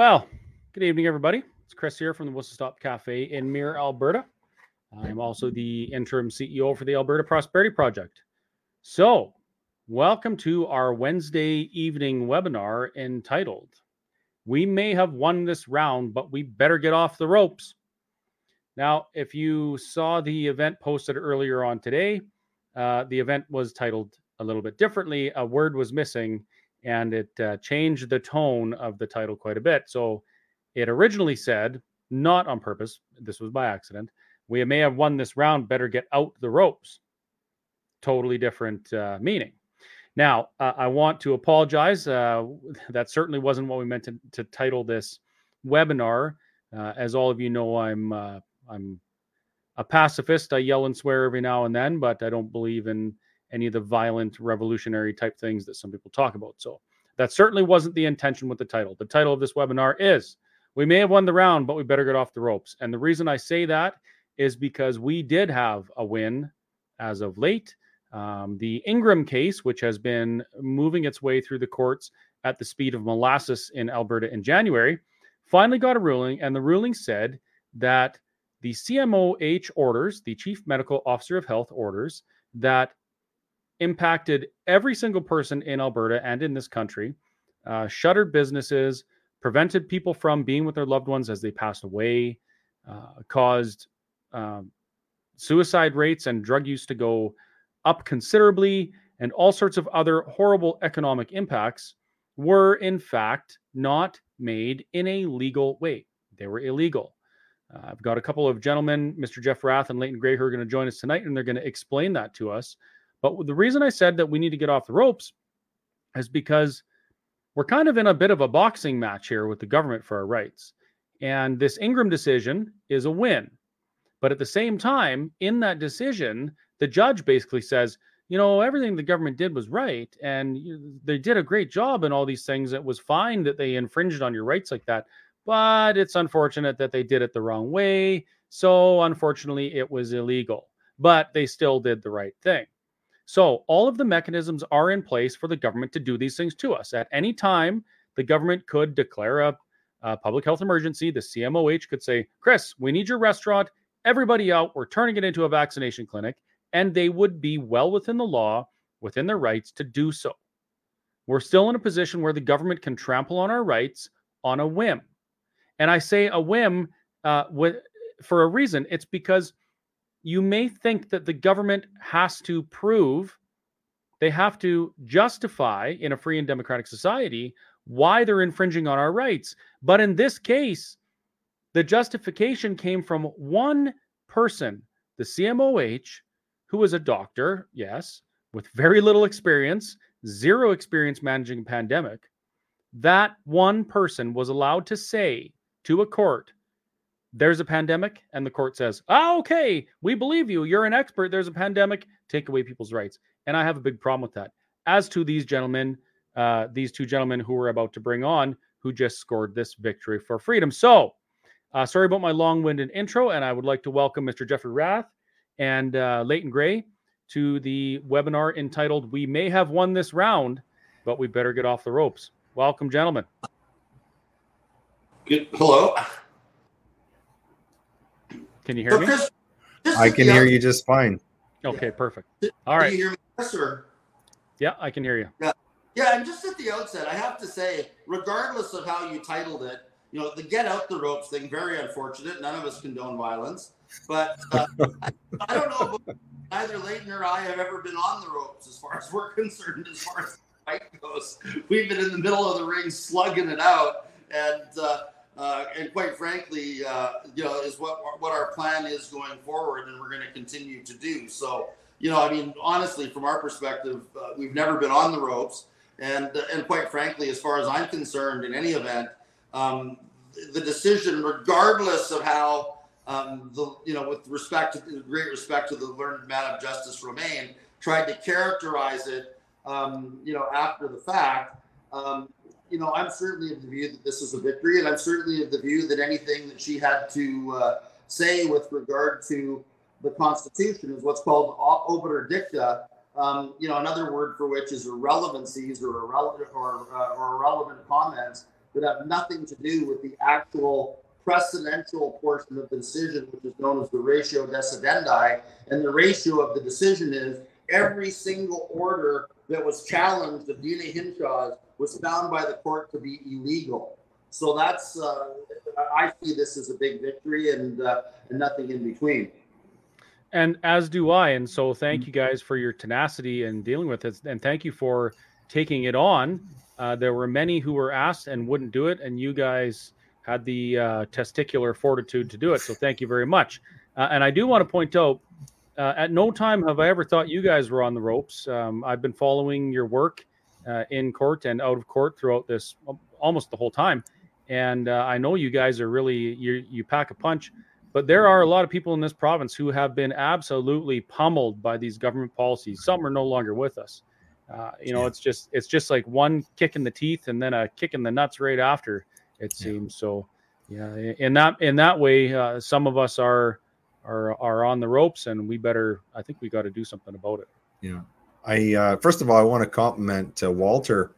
Well, good evening, everybody. It's Chris here from the Whistle Stop Cafe in Mirror, Alberta. I'm also the interim CEO for the Alberta Prosperity Project. So, welcome to our Wednesday evening webinar entitled We May Have Won This Round, but We Better Get Off the Ropes. Now, if you saw the event posted earlier on today, uh, the event was titled a little bit differently. A word was missing, and it uh, changed the tone of the title quite a bit. So it originally said, not on purpose, this was by accident, we may have won this round, better get out the ropes. Totally different uh, meaning. Now, uh, I want to apologize. Uh, that certainly wasn't what we meant to, to title this webinar. Uh, as all of you know, I'm uh, I'm a pacifist. I yell and swear every now and then, but I don't believe in any of the violent revolutionary type things that some people talk about. So that certainly wasn't the intention with the title. The title of this webinar is We May Have Won the Round, but we better get off the ropes. And the reason I say that is because we did have a win as of late. Um, the Ingram case, which has been moving its way through the courts at the speed of molasses in Alberta in January, finally got a ruling. And the ruling said that the CMOH orders, the Chief Medical Officer of Health orders, that impacted every single person in Alberta and in this country, uh, shuttered businesses, prevented people from being with their loved ones as they passed away, uh, caused um, suicide rates and drug use to go up considerably, and all sorts of other horrible economic impacts were, in fact, not made in a legal way. They were illegal. Uh, I've got a couple of gentlemen, Mr. Jeff Rath and Leighton Grey, who are going to join us tonight, and they're going to explain that to us. But the reason I said that we need to get off the ropes is because we're kind of in a bit of a boxing match here with the government for our rights. And this Ingram decision is a win. But at the same time, in that decision, the judge basically says, you know, everything the government did was right. And they did a great job in all these things. It was fine that they infringed on your rights like that. But it's unfortunate that they did it the wrong way. So unfortunately, it was illegal. But they still did the right thing. So all of the mechanisms are in place for the government to do these things to us. At any time, the government could declare a, a public health emergency. The CMOH could say, Chris, we need your restaurant. Everybody out. We're turning it into a vaccination clinic. And they would be well within the law, within their rights to do so. We're still in a position where the government can trample on our rights on a whim. And I say a whim uh, with, for a reason. It's because you may think that the government has to prove, they have to justify in a free and democratic society why they're infringing on our rights. But in this case, the justification came from one person, the CMOH, who was a doctor, yes, with very little experience, zero experience managing a pandemic. That one person was allowed to say to a court there's a pandemic and the court says oh, okay we believe you you're an expert there's a pandemic take away people's rights. And i have a big problem with that. As to these gentlemen uh, these two gentlemen who we're about to bring on who just scored this victory for freedom. So uh, sorry about my long-winded intro and i would like to welcome mr jeffrey rath and uh, leighton grey to the webinar entitled we may have won this round but we better get off the ropes. Welcome gentlemen. Good. hello can you hear me? Chris, I can hear you just fine. Okay, perfect. All right. Can you hear me, sir? Yeah, I can hear you. Yeah. Yeah, and just at the outset, I have to say, regardless of how you titled it, you know, the get out the ropes thing, very unfortunate. None of us condone violence. But uh, I, I, don't know if either Leighton or I have ever been on the ropes as far as we're concerned, as far as the fight goes. We've been in the middle of the ring slugging it out. And, uh, uh, and quite frankly, uh, you know, is what what our plan is going forward, and we're going to continue to do. So, you know, I mean, honestly, from our perspective, uh, we've never been on the ropes, and and quite frankly, as far as I'm concerned, in any event, um, the decision, regardless of how um, the you know, with respect to great respect to the learned man of justice Romaine, tried to characterize it, um, you know, after the fact. Um, you know, I'm certainly of the view that this is a victory, and I'm certainly of the view that anything that she had to uh, say with regard to the Constitution is what's called obiter dicta. Um, you know, another word for which is irrelevancies or irrelevant or, uh, or irrelevant comments. that have nothing to do with the actual precedential portion of the decision, which is known as the ratio decidendi. And the ratio of the decision is every single order that was challenged of Deena Hinshaw's was found by the court to be illegal. So that's uh, I see this as a big victory and uh, and nothing in between. And as do I. And so thank you guys for your tenacity in dealing with it, and thank you for taking it on. Uh, there were many who were asked and wouldn't do it, and you guys had the uh, testicular fortitude to do it. So thank you very much. Uh, and I do want to point out, uh, at no time have I ever thought you guys were on the ropes. Um, I've been following your work uh, in court and out of court throughout this almost the whole time and uh, I know you guys are really you you pack a punch, but there are a lot of people in this province who have been absolutely pummeled by these government policies. Some are no longer with us. Uh, you know, yeah. it's just it's just like one kick in the teeth and then a kick in the nuts right after. It seems yeah. so. Yeah, in that in that way, uh, some of us are are are on the ropes, and we better. I think we got to do something about it. Yeah, I uh, first of all, I want to compliment uh, Walter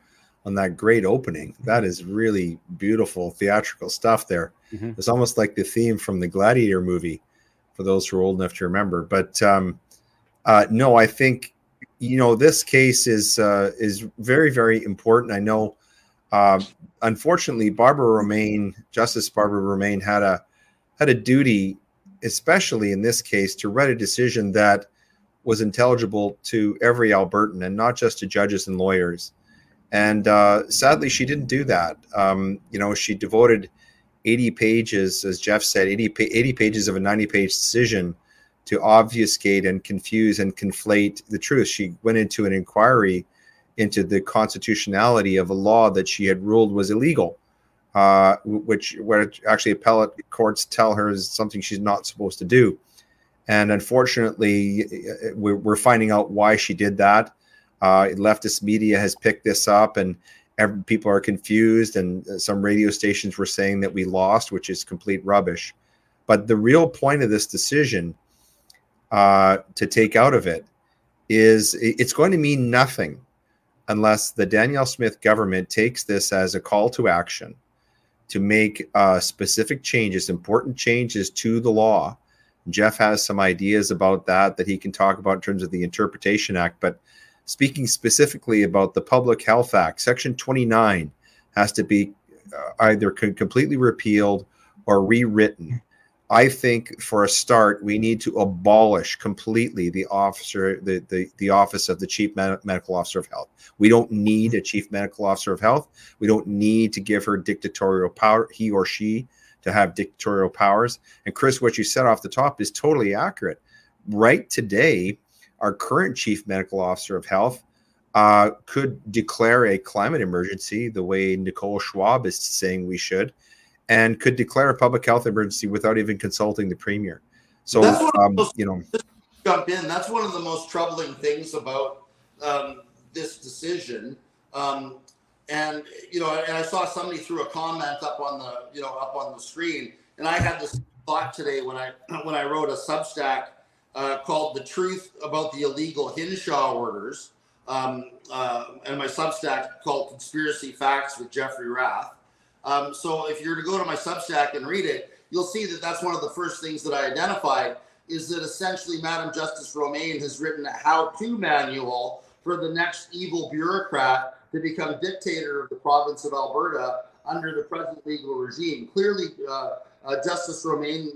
on that great opening. That is really beautiful theatrical stuff there. Mm-hmm. It's almost like the theme from the Gladiator movie, for those who are old enough to remember. But um, uh, no, I think you know this case is uh, is very very important. I know. Uh, unfortunately, Barbara Romaine, Justice Barbara Romaine, had a had a duty, especially in this case, to write a decision that was intelligible to every Albertan and not just to judges and lawyers. And uh, sadly, she didn't do that. Um, you know, she devoted 80 pages, as Jeff said, 80, 80 pages of a 90 page decision to obfuscate and confuse and conflate the truth. She went into an inquiry into the constitutionality of a law that she had ruled was illegal, uh, which where actually appellate courts tell her is something she's not supposed to do. And unfortunately, we're finding out why she did that. Uh, leftist media has picked this up, and every, people are confused. And some radio stations were saying that we lost, which is complete rubbish. But the real point of this decision uh, to take out of it is it's going to mean nothing unless the Danielle Smith government takes this as a call to action to make uh, specific changes, important changes to the law. Jeff has some ideas about that that he can talk about in terms of the Interpretation Act, but speaking specifically about the Public Health Act, Section 29 has to be uh, either completely repealed or rewritten. I think for a start, we need to abolish completely the officer, the, the, the office of the chief medical officer of health. We don't need a chief medical officer of health. We don't need to give her dictatorial power, he or she to have dictatorial powers. And Chris, what you said off the top is totally accurate. Right today, our current chief medical officer of health uh, could declare a climate emergency the way Nicole Schwab is saying we should, and could declare a public health emergency without even consulting the premier. So, um, most, you know, jump in. That's one of the most troubling things about um, this decision. Um, and you know, and I saw somebody threw a comment up on the you know up on the screen, and I had this thought today when I when I wrote a Substack uh, called The Truth About the Illegal Hinshaw Orders, um, uh, and my Substack called Conspiracy Facts with Jeffrey Rath. Um, so if you're to go to my Substack and read it, you'll see that that's one of the first things that I identified is that essentially Madam Justice Romaine has written a how-to manual for the next evil bureaucrat to become dictator of the province of Alberta under the present legal regime. Clearly, uh, uh, Justice Romaine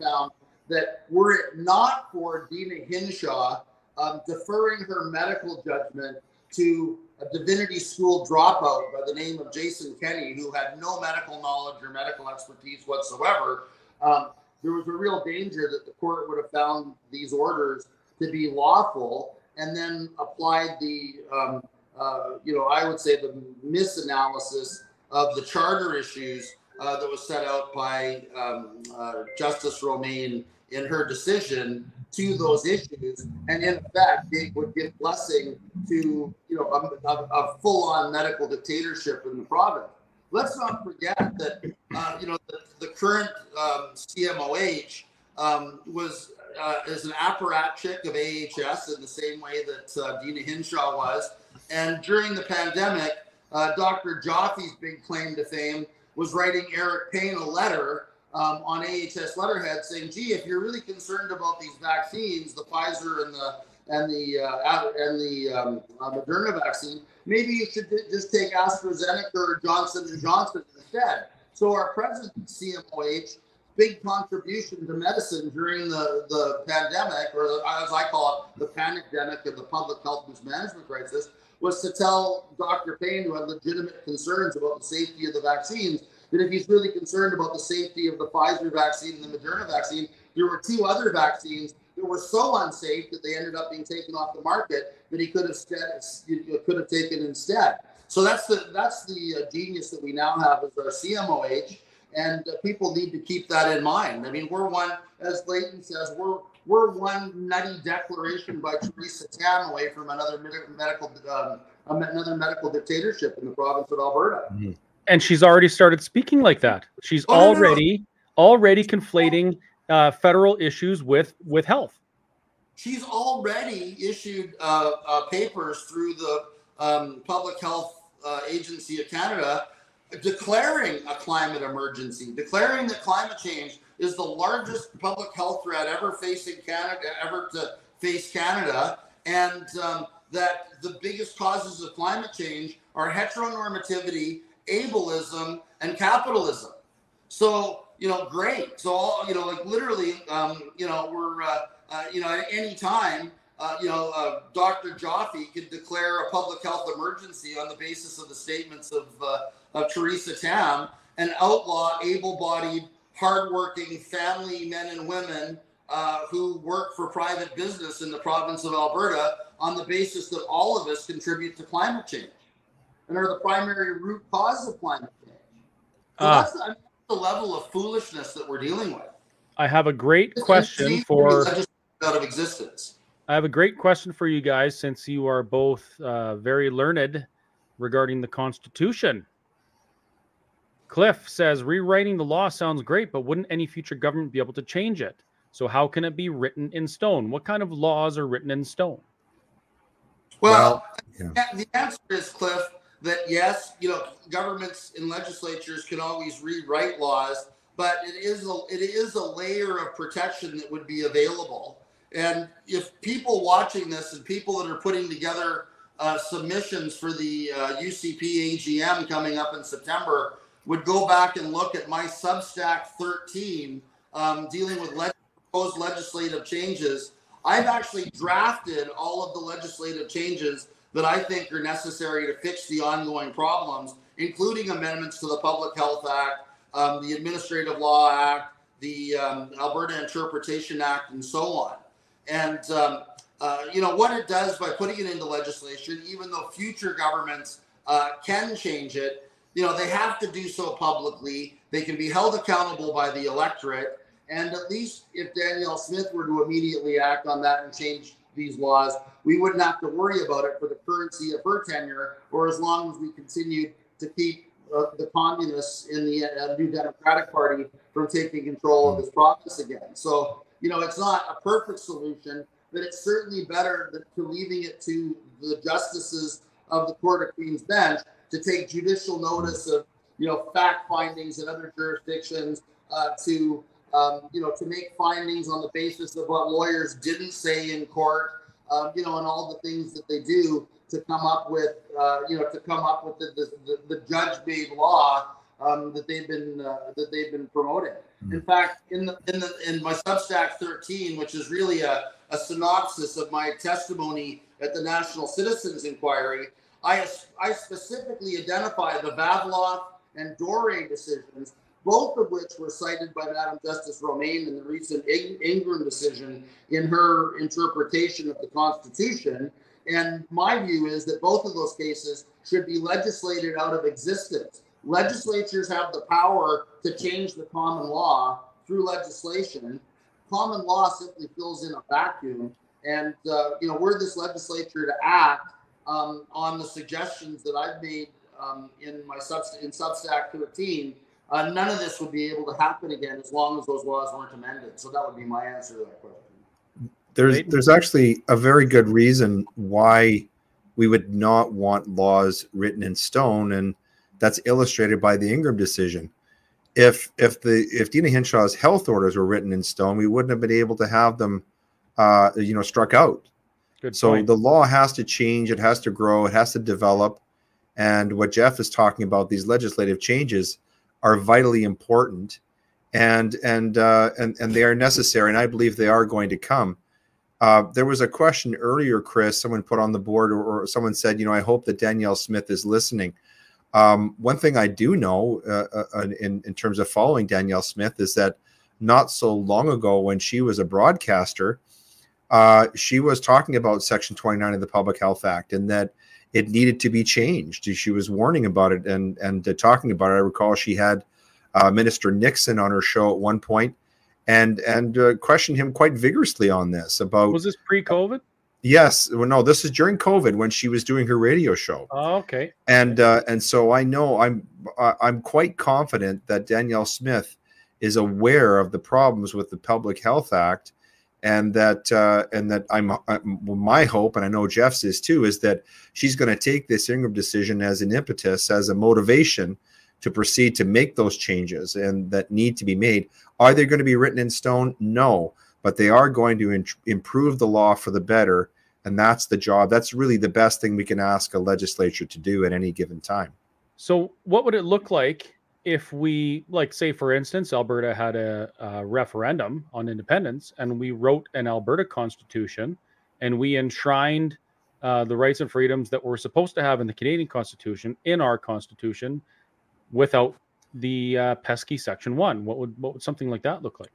found that were it not for Deena Hinshaw um, deferring her medical judgment to a divinity school dropout by the name of Jason Kenney, who had no medical knowledge or medical expertise whatsoever, um, there was a real danger that the court would have found these orders to be lawful and then applied the, um, uh, you know, I would say the misanalysis of the charter issues uh, that was set out by um, uh, Justice Romaine in her decision to those issues, and in fact, it would give blessing to you know a, a, a full-on medical dictatorship in the province. Let's not forget that uh, you know the, the current um, CMOH um, was uh, is an apparatchik of AHS in the same way that uh, Deena Hinshaw was, and during the pandemic, uh, Dr. Joffe's big claim to fame was writing Eric Payne a letter um, on AHS letterhead saying, "Gee, if you're really concerned about these vaccines, the Pfizer and the and the uh, and the um, uh, Moderna vaccine, maybe you should just take AstraZeneca or Johnson and Johnson instead." So our president, CMOH, big contribution to medicine during the, the pandemic, or the, as I call it, the pandemic of the public health mismanagement crisis, was to tell Dr. Payne, who had legitimate concerns about the safety of the vaccines, that if he's really concerned about the safety of the Pfizer vaccine and the Moderna vaccine, there were two other vaccines that were so unsafe that they ended up being taken off the market that he could have could have taken instead. So that's the that's the uh, genius that we now have as our CMOH, and uh, people need to keep that in mind. I mean, we're one, as Leighton says, we're we're one nutty declaration by Theresa Tam away from another medical um, another medical dictatorship in the province of Alberta. Mm-hmm. And she's already started speaking like that. She's oh, already no, no. already conflating uh, federal issues with with health. She's already issued uh, uh, papers through the um, Public Health uh, Agency of Canada declaring a climate emergency, declaring that climate change is the largest public health threat ever facing Canada, ever to face Canada, and um, that the biggest causes of climate change are heteronormativity, ableism, and capitalism. So, you know, great. So, all, you know, like literally, um, you know, we're, uh, uh, you know, at any time, uh, you know, uh, Dr. Joffe could declare a public health emergency on the basis of the statements of, uh, of Theresa Tam and outlaw able-bodied, hardworking family men and women uh, who work for private business in the province of Alberta on the basis that all of us contribute to climate change and are the primary root cause of climate change. So uh, that's the, the, level of foolishness that we're dealing with. I have a great question for out of existence. I have a great question for you guys since you are both uh, very learned regarding the Constitution. Cliff says rewriting the law sounds great, but wouldn't any future government be able to change it? So how can it be written in stone? What kind of laws are written in stone? Well, well yeah. the answer is Cliff that yes, you know, governments and legislatures can always rewrite laws, but it is a, it is a layer of protection that would be available. And if people watching this and people that are putting together uh, submissions for the uh, UCP AGM coming up in September would go back and look at my Substack 13 um, dealing with leg- proposed legislative changes, I've actually drafted all of the legislative changes that I think are necessary to fix the ongoing problems, including amendments to the Public Health Act, um, the Administrative Law Act, the um, Alberta Interpretation Act, and so on. And um, uh, you know what it does by putting it into legislation, even though future governments uh, can change it, you know they have to do so publicly. They can be held accountable by the electorate, and at least if Danielle Smith were to immediately act on that and change these laws, we wouldn't have to worry about it for the currency of her tenure, or as long as we continue to keep uh, the communists in the uh, New Democratic Party from taking control of this province again. So you know, it's not a perfect solution, but it's certainly better than to leaving it to the justices of the Court of Queen's Bench to take judicial notice of, you know, fact findings in other jurisdictions, uh, to, um, you know, to make findings on the basis of what lawyers didn't say in court, um, you know, and all the things that they do to come up with, uh, you know, to come up with the, the, the judge-made law um, that they've been uh, that they've been promoting. In fact, in the in the in my Substack 13, which is really a, a synopsis of my testimony at the National Citizens Inquiry, I I specifically identify the Vavilov and Dore decisions, both of which were cited by Madam Justice Romaine in the recent Ingram decision in her interpretation of the Constitution. And my view is that both of those cases should be legislated out of existence Legislatures have the power to change the common law through legislation. Common law simply fills in a vacuum. And, uh, you know, were this legislature to act um, on the suggestions that I've made um, in my Subst- in Substack 13, uh, none of this would be able to happen again as long as those laws weren't amended. So that would be my answer to that question. There's there's actually a very good reason why we would not want laws written in stone, and that's illustrated by the Ingram decision. If if the if Deena Hinshaw's health orders were written in stone, we wouldn't have been able to have them, uh, you know, struck out. Good so point. the law has to change. It has to grow. It has to develop. And what Jeff is talking about, these legislative changes, are vitally important, and and uh, and and they are necessary. And I believe they are going to come. Uh, there was a question earlier, Chris. Someone put on the board, or, or, someone said, you know, I hope that Danielle Smith is listening. Um, one thing I do know uh, uh, uh, in, in terms of following Danielle Smith is that not so long ago, when she was a broadcaster, uh, she was talking about Section 29 of the Public Health Act and that it needed to be changed. She was warning about it and and uh, talking about it. I recall she had Minister Nixon on her show at one point and and uh, questioned him quite vigorously on this about was this pre-covid yes well no this is during covid when she was doing her radio show oh, okay and uh, and so i know i'm i'm quite confident that danielle smith is aware of the problems with the public health act and that uh, and that I'm, I'm my hope and I know Jeff's is too is that she's going to take this Ingram decision as an impetus as a motivation to proceed to make those changes and that need to be made. Are they going to be written in stone? No, but they are going to in- improve the law for the better. And that's the job. That's really the best thing we can ask a legislature to do at any given time. So, what would it look like if we, like, say, for instance, Alberta had a, a referendum on independence and we wrote an Alberta constitution and we enshrined uh, the rights and freedoms that we're supposed to have in the Canadian Constitution in our Constitution without the uh, pesky section one? What would what would something like that look like?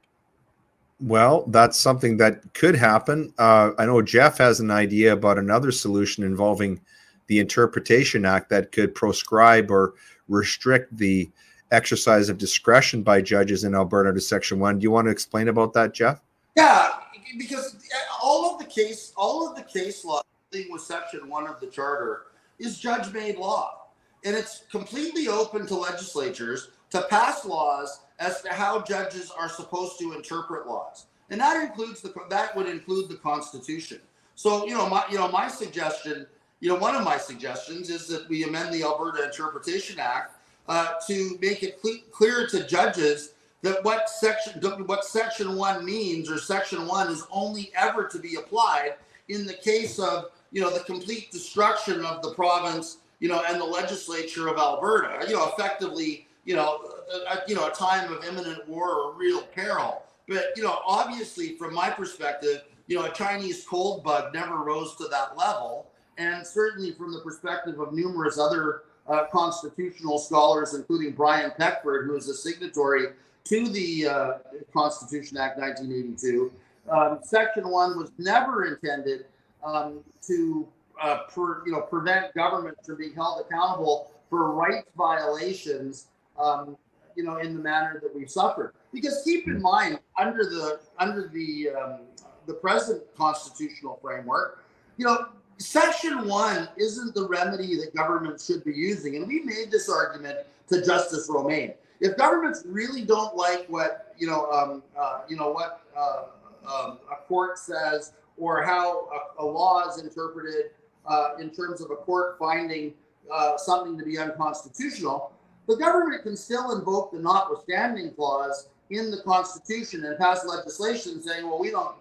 Well, that's something that could happen. Uh, I know Jeff has an idea about another solution involving the Interpretation Act that could proscribe or restrict the exercise of discretion by judges in Alberta to Section One. Do you want to explain about that, Jeff? Yeah, because all of the case, all of the case law thing with Section One of the Charter is judge-made law and it's completely open to legislatures to pass laws as to how judges are supposed to interpret laws, and that includes the that would include the Constitution. So you know my you know my suggestion, you know one of my suggestions is that we amend the Alberta Interpretation Act uh, to make it cle- clear to judges that what section what section one means or section one is only ever to be applied in the case of you know the complete destruction of the province you know, and the legislature of Alberta, you know, effectively, you know, a, you know, a time of imminent war or real peril. But you know, obviously, from my perspective, you know, a Chinese cold bug never rose to that level, and certainly from the perspective of numerous other uh, constitutional scholars, including Brian Peckford, who is a signatory to the uh, Constitution Act 1982. Um, Section one was never intended um, to uh, per, you know prevent governments from being held accountable for rights violations, um, you know, in the manner that we've suffered. Because keep in mind, under the under the um, the present constitutional framework, you know, Section one isn't the remedy that governments should be using, and we made this argument to Justice Romaine. If governments really don't like what you know, um, uh, you know what uh, um, a court says or how a, a law is interpreted uh, in terms of a court finding uh, something to be unconstitutional, the government can still invoke the notwithstanding clause in the Constitution and pass legislation saying, well, we don't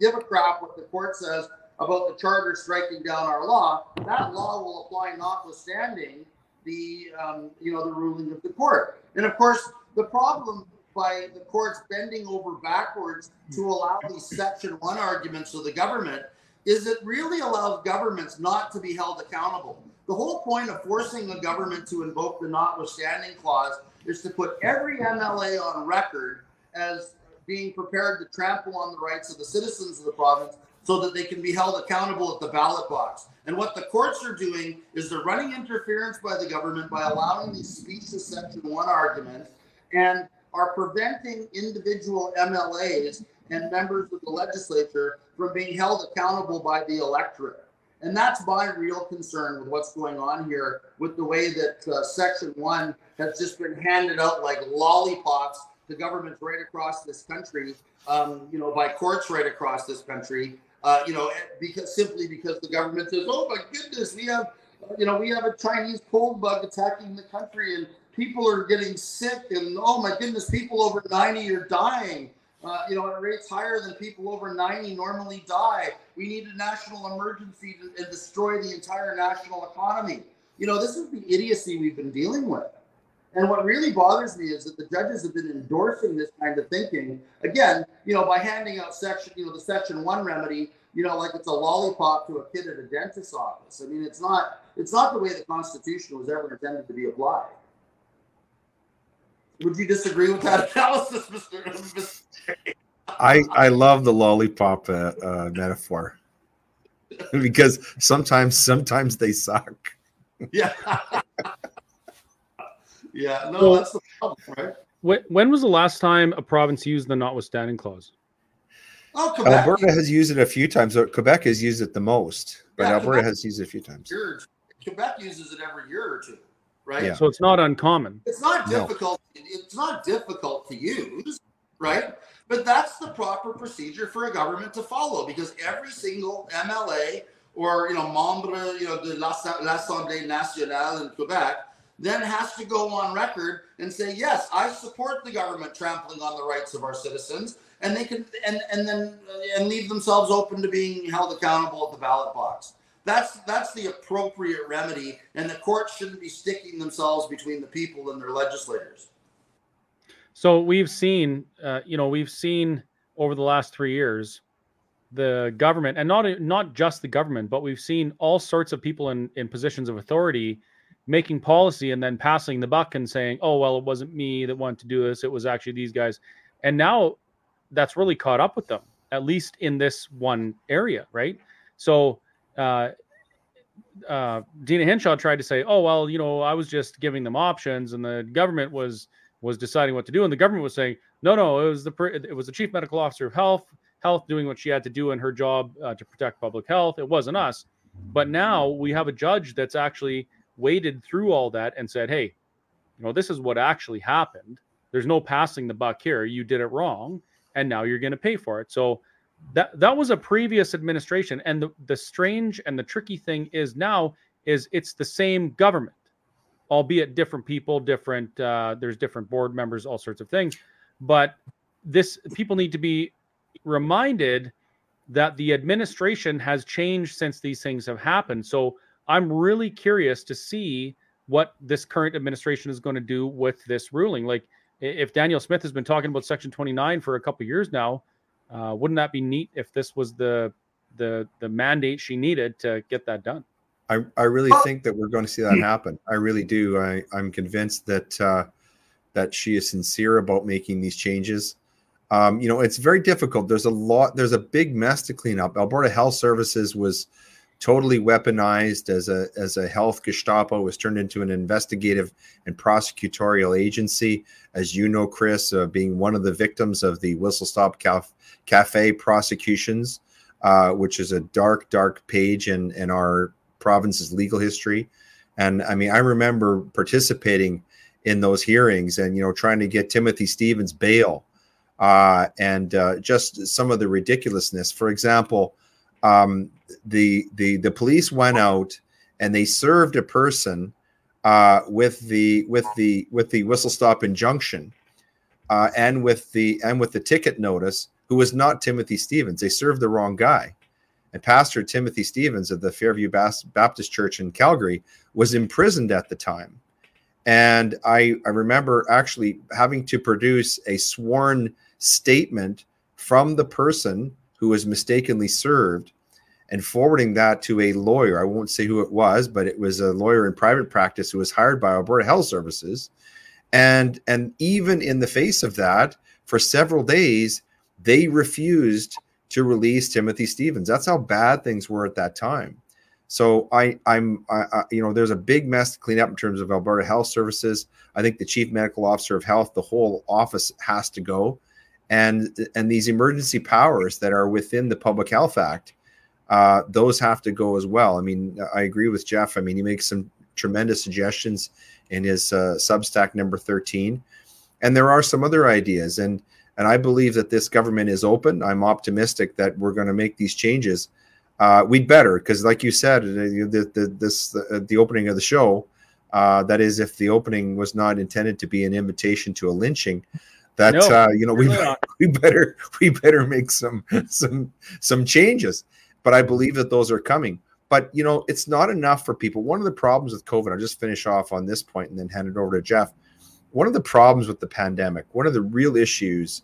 give a crap what the court says about the charter striking down our law. That law will apply notwithstanding the um, you know the ruling of the court. And of course, the problem by the courts bending over backwards to allow these section one arguments of the government is it really allows governments not to be held accountable. The whole point of forcing a government to invoke the notwithstanding clause is to put every MLA on record as being prepared to trample on the rights of the citizens of the province so that they can be held accountable at the ballot box. And what the courts are doing is they're running interference by the government by allowing these specious Section 1 arguments and are preventing individual MLAs and members of the legislature from being held accountable by the electorate. And that's my real concern with what's going on here with the way that uh, Section 1 has just been handed out like lollipops to governments right across this country, um, you know, by courts right across this country, uh, you know, because simply because the government says, "Oh my goodness, we have, you know, we have a Chinese cold bug attacking the country, and people are getting sick, and oh my goodness, people over 90 are dying." Uh, you know, at rates higher than people over 90 normally die. We need a national emergency to, and destroy the entire national economy. You know, this is the idiocy we've been dealing with. And what really bothers me is that the judges have been endorsing this kind of thinking again, you know, by handing out section, you know, the section one remedy, you know, like it's a lollipop to a kid at a dentist's office. I mean, it's not it's not the way the Constitution was ever intended to be applied. Would you disagree with that analysis, Mr. I I love the lollipop uh, uh, metaphor because sometimes sometimes they suck. Yeah. Yeah. No, well, that's the problem, right? When, when was the last time a province used the notwithstanding clause? Oh, Quebec. Alberta has used it a few times. Quebec has used it the most, but yeah, Alberta Quebec has used it a few times. Quebec uses it every year or two right? Yeah. So it's not uncommon. It's not difficult. No. It's not difficult to use, right? But that's the proper procedure for a government to follow because every single MLA or you know membre you know de l'Assemblée nationale in Quebec then has to go on record and say yes I support the government trampling on the rights of our citizens and they can and and then and leave themselves open to being held accountable at the ballot box. That's that's the appropriate remedy, and the courts shouldn't be sticking themselves between the people and their legislators. So we've seen, uh, you know, we've seen over the last three years, the government, and not not just the government, but we've seen all sorts of people in in positions of authority making policy and then passing the buck and saying, "Oh well, it wasn't me that wanted to do this; it was actually these guys." And now that's really caught up with them, at least in this one area, right? So uh, uh, Deena Hinshaw tried to say, "Oh well, you know, I was just giving them options, and the government was was deciding what to do." And the government was saying, "No, no, it was the it was the chief medical officer of health, health doing what she had to do in her job uh, to protect public health. It wasn't us." But now we have a judge that's actually waded through all that and said, "Hey, you know, this is what actually happened. There's no passing the buck here. You did it wrong, and now you're going to pay for it." So that that was a previous administration and the, the strange and the tricky thing is now is it's the same government albeit different people different uh, there's different board members all sorts of things but this people need to be reminded that the administration has changed since these things have happened so i'm really curious to see what this current administration is going to do with this ruling like if Danielle smith has been talking about section 29 for a couple years now uh, wouldn't that be neat if this was the the the mandate she needed to get that done? I, I really think that we're going to see that happen. I really do. I, I'm convinced that uh, that she is sincere about making these changes. Um, you know, it's very difficult. There's a lot. There's a big mess to clean up. Alberta Health Services was totally weaponized as a as a health Gestapo. Was turned into an investigative and prosecutorial agency, as you know, Chris, uh, being one of the victims of the Whistle Stop Caf- Cafe prosecutions, uh, which is a dark, dark page in in our province's legal history. And I mean, I remember participating in those hearings and you know trying to get Timothy Stephens bail, uh, and uh, just some of the ridiculousness. For example um, the the the police went out and they served a person uh, with the with the with the whistle stop injunction uh, and with the and with the ticket notice who was not Timothy Stephens. They served the wrong guy. And Pastor Timothy Stephens of the Fairview Baptist Church in Calgary was imprisoned at the time. And I, I remember actually having to produce a sworn statement from the person who was mistakenly served and forwarding that to a lawyer. I won't say who it was, but it was a lawyer in private practice who was hired by Alberta Health Services. And and even in the face of that, for several days, they refused to release Timothy Stephens. That's how bad things were at that time. So I, I'm, I, I, you know, there's a big mess to clean up in terms of Alberta Health Services. I think the chief medical officer of health, the whole office has to go and and these emergency powers that are within the Public Health Act, uh, those have to go as well. I mean, I agree with Jeff. I mean, he makes some tremendous suggestions in his uh, Substack number thirteen. and there are some other ideas and and i believe that this government is open i'm optimistic that we're going to make these changes uh, we'd better because like you said the, the, this the, the opening of the show uh, that is if the opening was not intended to be an invitation to a lynching that no, uh, you know we, we better we better make some some some changes. But i believe that those are coming. But you know it's not enough for people. One of the problems with covid i'll just finish off on this point and then hand it over to jeff. One of the problems with the pandemic one of the real issues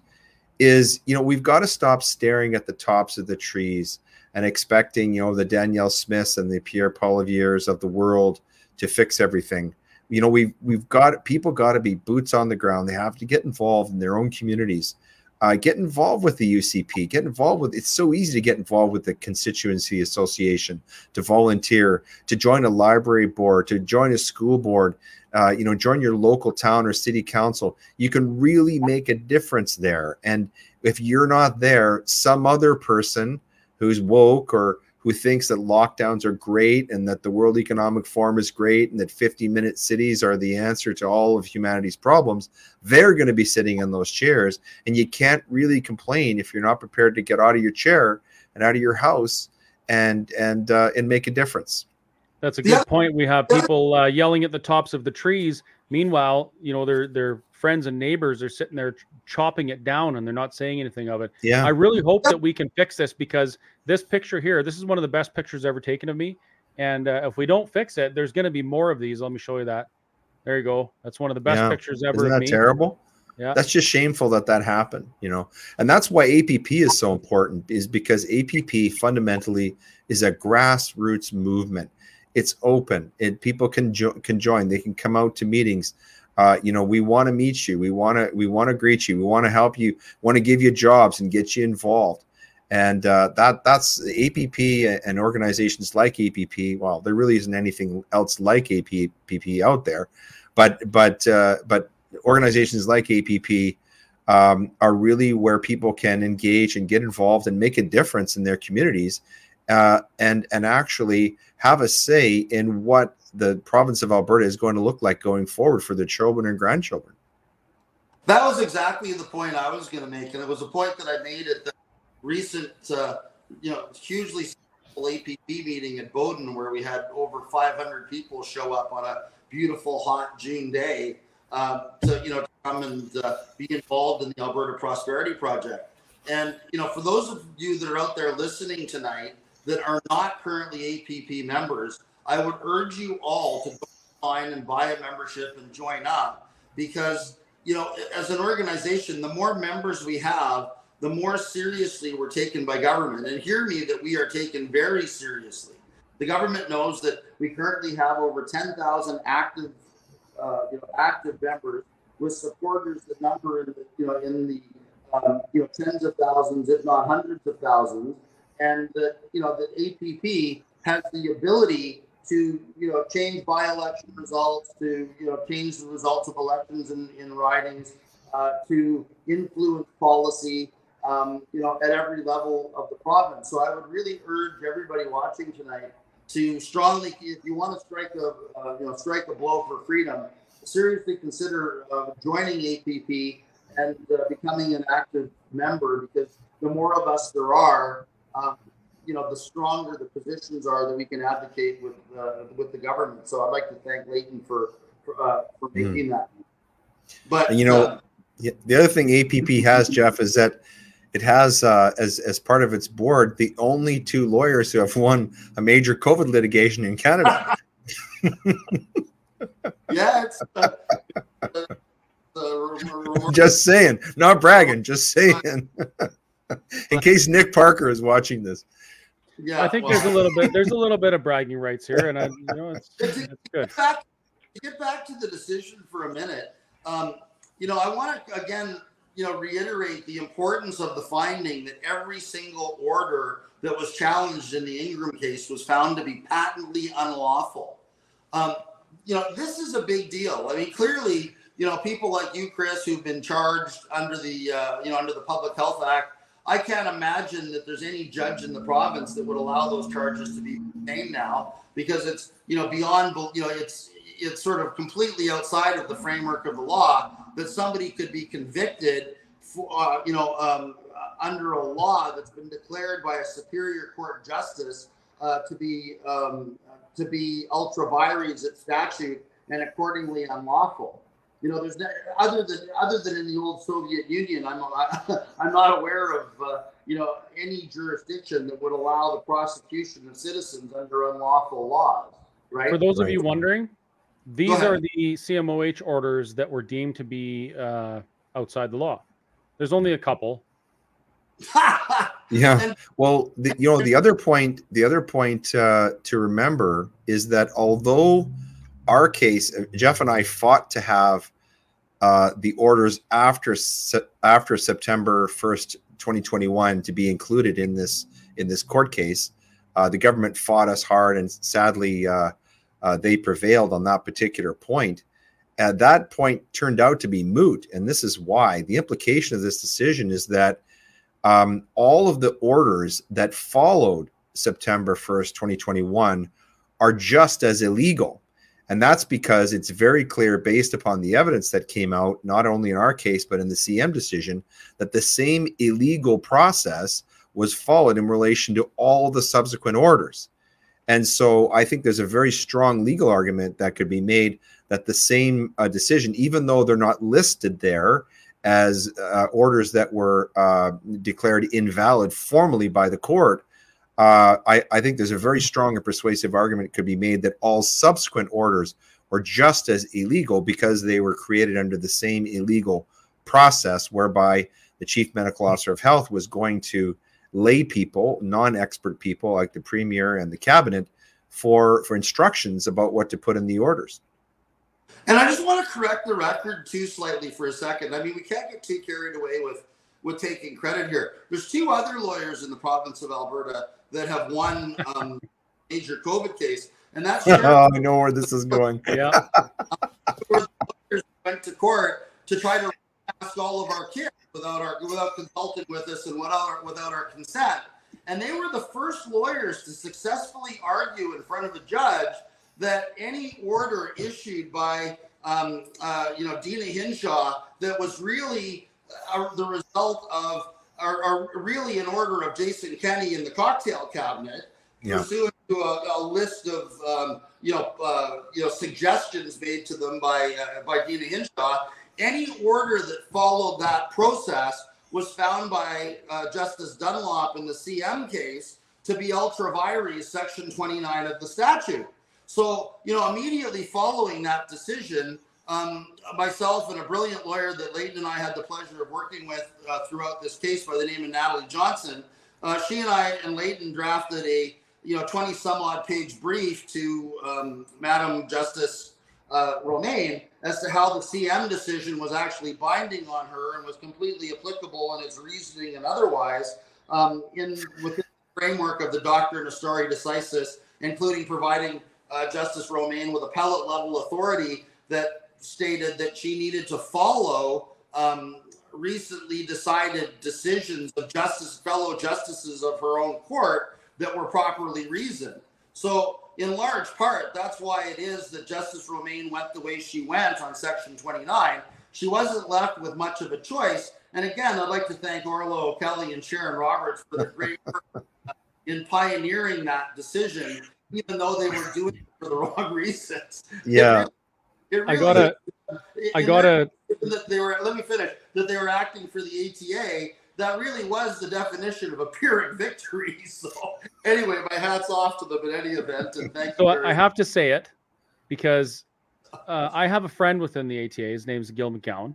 is you know we've got to stop staring at the tops of the trees and expecting you know the danielle smiths and the pierre poilievres of the world to fix everything you know we've we've got people got to be boots on the ground. They have to get involved in their own communities. Uh, get involved with the ucp get involved with it's so easy to get involved with the constituency association to volunteer to join a library board to join a school board uh, you know join your local town or city council. You can really make a difference there. And if you're not there some other person who's woke or who thinks that lockdowns are great and that the World Economic Forum is great and that 50 minute cities are the answer to all of humanity's problems, they're going to be sitting in those chairs. And you can't really complain if you're not prepared to get out of your chair and out of your house and and uh, and make a difference. That's a good yeah. point. We have people uh, yelling at the tops of the trees. Meanwhile, you know, their their friends and neighbors are sitting there chopping it down and they're not saying anything of it. Yeah. I really hope that we can fix this because this picture here, this is one of the best pictures ever taken of me. And uh, if we don't fix it, there's going to be more of these. Let me show you that. There you go. That's one of the best yeah. pictures ever. Isn't that me. terrible? Yeah. That's just shameful that that happened, you know. And that's why APP is so important is because APP fundamentally is a grassroots movement. It's open and people can jo- can join. They can come out to meetings. Uh, you know, we want to meet you. We want to we want to greet you. We want to help you. Want to give you jobs and get you involved and uh, that that's APP and organizations like APP. Well, there really isn't anything else like APP out there, but but uh, but organizations like APP um, are really where people can engage and get involved and make a difference in their communities, uh, and and actually have a say in what the province of Alberta is going to look like going forward for their children and grandchildren. That was exactly the point I was going to make, and it was a point that I made at the recent, uh, you know, hugely successful APP meeting at Bowden where we had over 500 people show up on a beautiful hot June day um, to, you know, to come and uh, be involved in the Alberta Prosperity Project. And, you know, for those of you that are out there listening tonight that are not currently APP members, I would urge you all to go online and buy a membership and join up because, you know, as an organization, the more members we have, the more seriously we're taken by government. And hear me that we are taken very seriously. The government knows that we currently have over 10,000 active, uh, you know, active members with supporters that number in the, you know, in the, um, you know, tens of thousands, if not hundreds of thousands, and that you know that APP has the ability to you know change by-election results, to you know change the results of elections in, in ridings, uh, to influence policy, um, you know, at every level of the province. So I would really urge everybody watching tonight to strongly, if you want to strike a, uh, you know, strike a blow for freedom, seriously consider uh, joining APP and uh, becoming an active member because the more of us there are, um, you know, the stronger the positions are that we can advocate with uh, with the government. So I'd like to thank Leighton for for, uh, for hmm. making mm. that. But and you know, uh, the other thing APP has, Jeff, is that it has uh, as as part of its board the only two lawyers who have won a major COVID litigation in Canada. yeah, it's, uh, uh, just saying, not bragging, just saying. in case Nick Parker is watching this. Yeah, I think well, there's a little bit there's a little bit of bragging rights here, and I you know it's, it's good. Get back, get back to the decision for a minute. Um, you know, I want to again you know, reiterate the importance of the finding that every single order that was challenged in the Ingram case was found to be patently unlawful. Um, you know, this is a big deal. I mean, clearly, you know, people like you, Chris, who've been charged under the, uh, you know, under the Public Health Act. I can't imagine that there's any judge in the province that would allow those charges to be named now because it's, you know, beyond, you know, it's it's sort of completely outside of the framework of the law that somebody could be convicted for, uh, you know, um, under a law that's been declared by a superior court justice uh, to be um, to be ultra vires at statute and accordingly unlawful. You know, there's no, other than other than in the old Soviet Union, I'm I'm not aware of uh, you know any jurisdiction that would allow the prosecution of citizens under unlawful laws. Right. For those Right. of you wondering, these are the CMOH orders that were deemed to be uh, outside the law. There's only a couple. Yeah. Well, the, you know, the other point, the other point uh, to remember is that although our case, Jeff and I fought to have uh, the orders after after September first, twenty twenty one, to be included in this in this court case, uh, the government fought us hard, and sadly, uh, uh, they prevailed on that particular point. At that point, turned out to be moot, and this is why. The implication of this decision is that um, all of the orders that followed September 1st, 2021 are just as illegal. And that's because it's very clear, based upon the evidence that came out, not only in our case, but in the CM decision, that the same illegal process was followed in relation to all the subsequent orders. And so I think there's a very strong legal argument that could be made that the same uh, decision, even though they're not listed there, as uh, orders that were uh, declared invalid formally by the court, uh, I, I think there's a very strong and persuasive argument could be made that all subsequent orders were just as illegal because they were created under the same illegal process whereby the chief medical officer of health was going to lay people, non-expert people like the premier and the cabinet for for instructions about what to put in the orders. And I just want to correct the record too slightly for a second. I mean, we can't get too carried away with with taking credit here. There's two other lawyers in the province of Alberta that have won um, major COVID case, and that's Sheriff oh, I know where this is going. Yeah. went to court to try to ask all of our kids without our without consulting with us and without our, without our consent. And they were the first lawyers to successfully argue in front of a judge that any order issued by um, uh, you know Deena Hinshaw that was really uh, the result of or, or really an order of Jason Kenney in the cocktail cabinet Yeah. pursuant to a, a list of um, you know uh, you know suggestions made to them by uh, by Deena Hinshaw. Any order that followed that process was found by uh, Justice Dunlop in the CM case to be ultra vires, Section 29 of the statute. So you know immediately following that decision. Um, myself and a brilliant lawyer that Leighton and I had the pleasure of working with uh, throughout this case by the name of Natalie Johnson, uh, she and I and Leighton drafted a you know 20 some odd page brief to um, Madam Justice uh, Romaine as to how the CM decision was actually binding on her and was completely applicable in its reasoning and otherwise um, in within the framework of the doctrine of stare decisis, including providing uh, Justice Romaine with appellate level authority that stated that she needed to follow um, recently decided decisions of justice fellow justices of her own court that were properly reasoned. So, in large part, that's why it is that Justice Romaine went the way she went on Section 29. She wasn't left with much of a choice. And again, I'd like to thank Orlagh O'Kelly and Sharon Roberts for the great work in pioneering that decision, even though they were doing it for the wrong reasons. Yeah. Really- I gotta, I in gotta, that they were let me finish that they were acting for the ATA that really was the definition of a pyrrhic victory so anyway my hats off to them in any event and thank so you I very I have to say it because uh, I have a friend within the ATA. His name's Gil McGowan.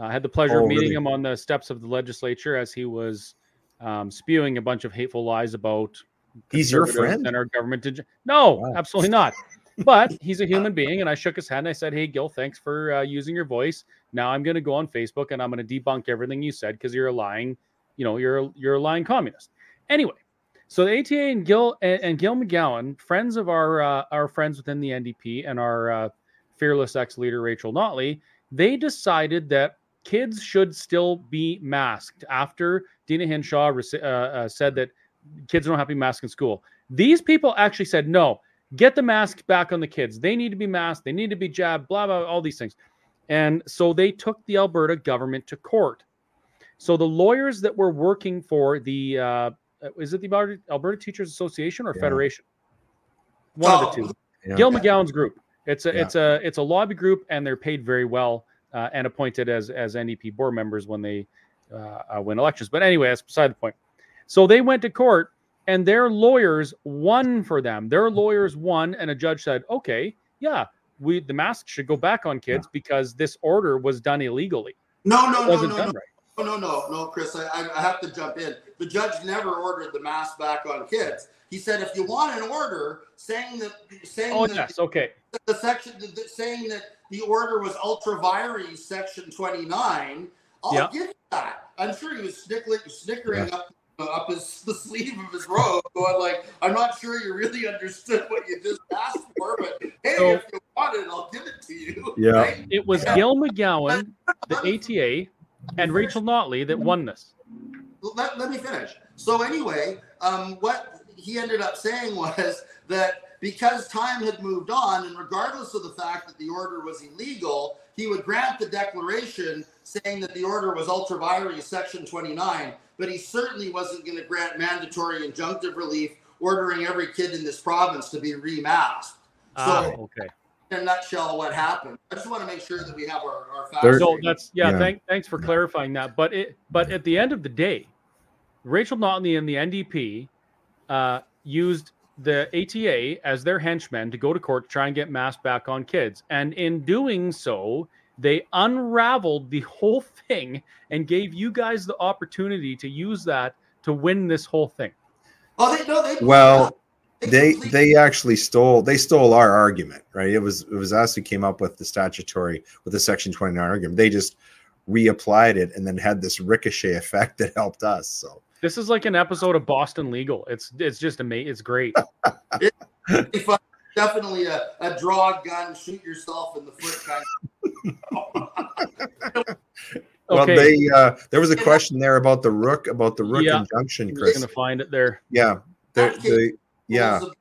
I had the pleasure Oh, of meeting really? him on the steps of the legislature as he was um, spewing a bunch of hateful lies about He's your friend? and our government. Did no, Wow. absolutely not. But he's a human being, and I shook his hand. and I said, "Hey, Gil, thanks for uh, using your voice. Now I'm going to go on Facebook and I'm going to debunk everything you said because you're a lying, you know, you're you're a lying communist." Anyway, so the ATA and Gil and, and Gil McGowan, friends of our uh, our friends within the NDP and our uh, fearless ex-leader Rachel Notley, they decided that kids should still be masked after Deena Hinshaw rece- uh, uh, said that kids don't have to be masked in school. These people actually said no. Get the mask back on the kids. They need to be masked. They need to be jabbed. Blah blah. All these things. And so they took the Alberta government to court. So the lawyers that were working for the uh, is it the Alberta, Alberta Teachers Association or Yeah. Federation? One Oh, of the two. Yeah. Gil McGowan's group. It's a Yeah. it's a it's a lobby group, and they're paid very well uh, and appointed as as NDP board members when they uh, uh, win elections. But anyway, that's beside the point. So they went to court, and their lawyers won for them. Their mm-hmm. lawyers won, and a judge said, "Okay, yeah, we the mask should go back on kids because this order was done illegally. No, no, no, no, no, right." no, no, no, no, Chris. I, I have to jump in. The judge never ordered the mask back on kids. He said, if you want an order saying that saying Oh that yes, okay. the section the, the- saying that the order was ultra vires section 29 i'll Yeah. give you that i'm sure he was snickering, snickering up up his the sleeve of his robe going like i'm not sure you really understood what you just asked for but hey So- if you want it i'll give it to you Yeah. right? It was Yeah. Gil McGowan, the ATA, and Rachel Notley that won this. let, let me finish. So anyway, um, what he ended up saying was that because time had moved on, and regardless of the fact that the order was illegal, he would grant the declaration saying that the order was ultra vires section 29, but he certainly wasn't going to grant mandatory injunctive relief ordering every kid in this province to be remasked. Ah, So, okay. in a nutshell, what happened? I just want to make sure that we have our, our facts. So that's yeah. Yeah. Thank, thanks for clarifying that. But it but at the end of the day, Rachel Notley and the NDP uh, used the ATA as their henchmen to go to court to try and get masks back on kids, and in doing so, they unraveled the whole thing and gave you guys the opportunity to use that to win this whole thing. oh, they, no, they, Well, they they actually stole they stole our argument right it was it was us who came up with the statutory with the section 29 argument they just reapplied it and then had this ricochet effect that helped us so This is like an episode of Boston Legal. It's it's just amazing. It's great. definitely a, a draw gun, shoot yourself in the foot kind well Okay, they uh there was a question there about the Rooke about the Rooke Yeah. injunction I'm just chris gonna find it there. yeah the, Okay. the, yeah of-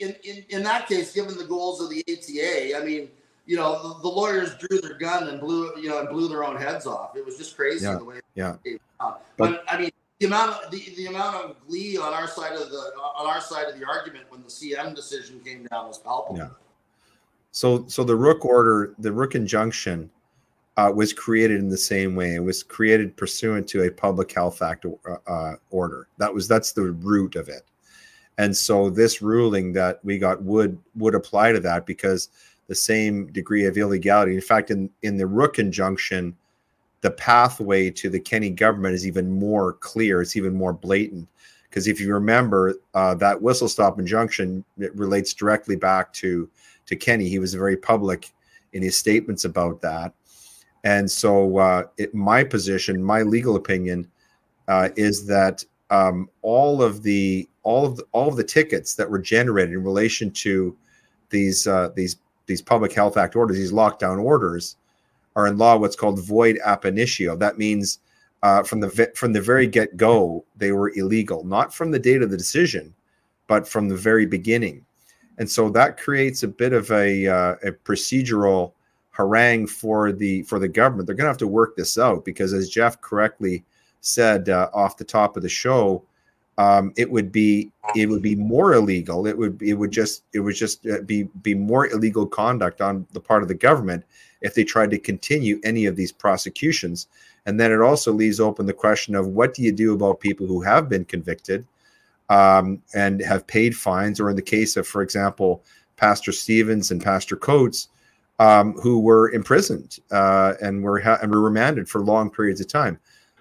In, in in that case, given the goals of the ATA, I mean, you know, the, the lawyers drew their gun and blew you know and blew their own heads off. It was just crazy Yeah, the way. it yeah. came out. But- But I mean, the amount of the, the amount of glee on our side of the on our side of the argument when the CM decision came down was palpable. Yeah. So, so the Rooke order, the Rooke injunction, uh, was created in the same way. It was created pursuant to a Public Health Act uh, uh, order. That was that's the root of it. And so, this ruling that we got would would apply to that because the same degree of illegality. In fact, in in the Rook injunction, the pathway to the Kenney government is even more clear. It's even more blatant. Because if you remember, uh, that whistle stop injunction it relates directly back to to Kenney. He was very public in his statements about that. And so, uh, it, my position, my legal opinion, uh, is that um, all of the all of the, all of the tickets that were generated in relation to these uh, these these public health act orders, these lockdown orders, are in law what's called void ab initio. That means uh, from the from the very get go they were illegal, not from the date of the decision, but from the very beginning and so that creates a bit of a, uh, a procedural harangue for the for the government. They're going to have to work this out because, as Jeff correctly said uh, off the top of the show, um, it would be it would be more illegal. It would it would just it would just uh, be be more illegal conduct on the part of the government if they tried to continue any of these prosecutions. And then it also leaves open the question of what do you do about people who have been convicted um, and have paid fines, or in the case of, for example, Pastor Stephens and Pastor Coates, um, who were imprisoned uh, and were ha- and were remanded for long periods of time.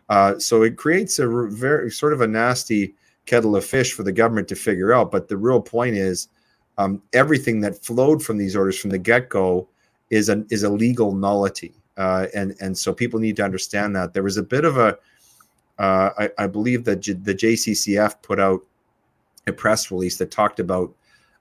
Uh, so it creates a re- very sort of a nasty kettle of fish for the government to figure out. But the real point is, um, everything that flowed from these orders from the get go is an is a legal nullity, uh, and and so people need to understand that there was a bit of a uh, I, I, believe that J- the JCCF put out a press release that talked about,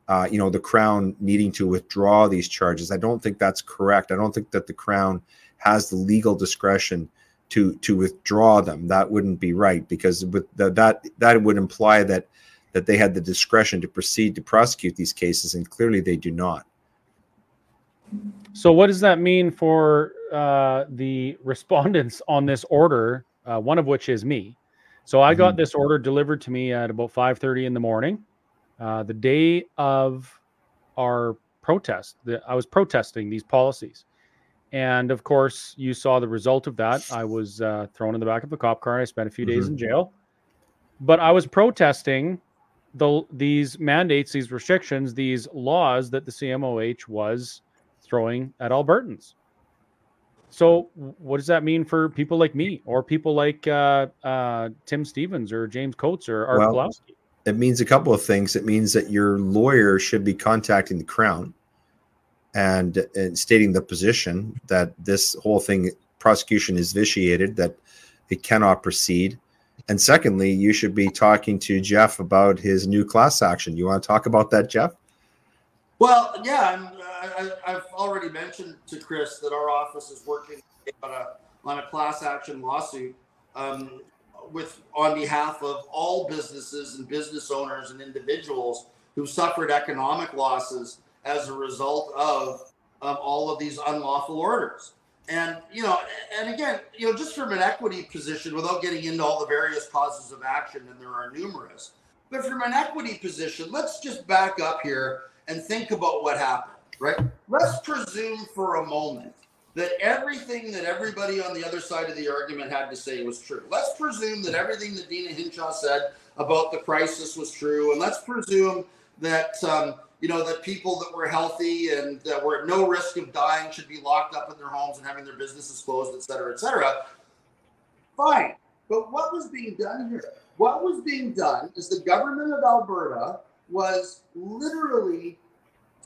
uh, you know, the Crown needing to withdraw these charges. I don't think that's correct. I don't think that the Crown has the legal discretion to to withdraw them. That wouldn't be right because with the, that that would imply that that they had the discretion to proceed to prosecute these cases, and clearly they do not. So what does that mean for uh, the respondents on this order, uh, one of which is me. So I got Mhm. this order delivered to me at about 5:30 in the morning, uh, the day of our protest. The, I was protesting these policies, and of course, you saw the result of that. I was uh, thrown in the back of a cop car. and I spent a few days Mhm. in jail, but I was protesting the these mandates, these restrictions, these laws that the CMOH was throwing at Albertans. So, what does that mean for people like me, or people like uh, uh, Tim Stephens, or James Coates, or Art Well, Pawlowski? it means a couple of things. It means that your lawyer should be contacting the Crown and, and stating the position that this whole thing prosecution is vitiated, that it cannot proceed. And secondly, you should be talking to Jeff about his new class action. You want to talk about that, Jeff? Well, yeah, I'm, I, I've already mentioned to Chris that our office is working on a on a class action lawsuit um, with on behalf of all businesses and business owners and individuals who suffered economic losses as a result of of all of these unlawful orders. And you know, and again, you know, just from an equity position, without getting into all the various causes of action, and there are numerous, but from an equity position, let's just back up here and think about what happened, right? Let's presume for a moment that everything that everybody on the other side of the argument had to say was true. Let's presume that everything that Deena Hinshaw said about the crisis was true, and let's presume that um, you know that people that were healthy and that were at no risk of dying should be locked up in their homes and having their businesses closed, et cetera, et cetera. Fine, but what was being done here? What was being done is the government of Alberta was literally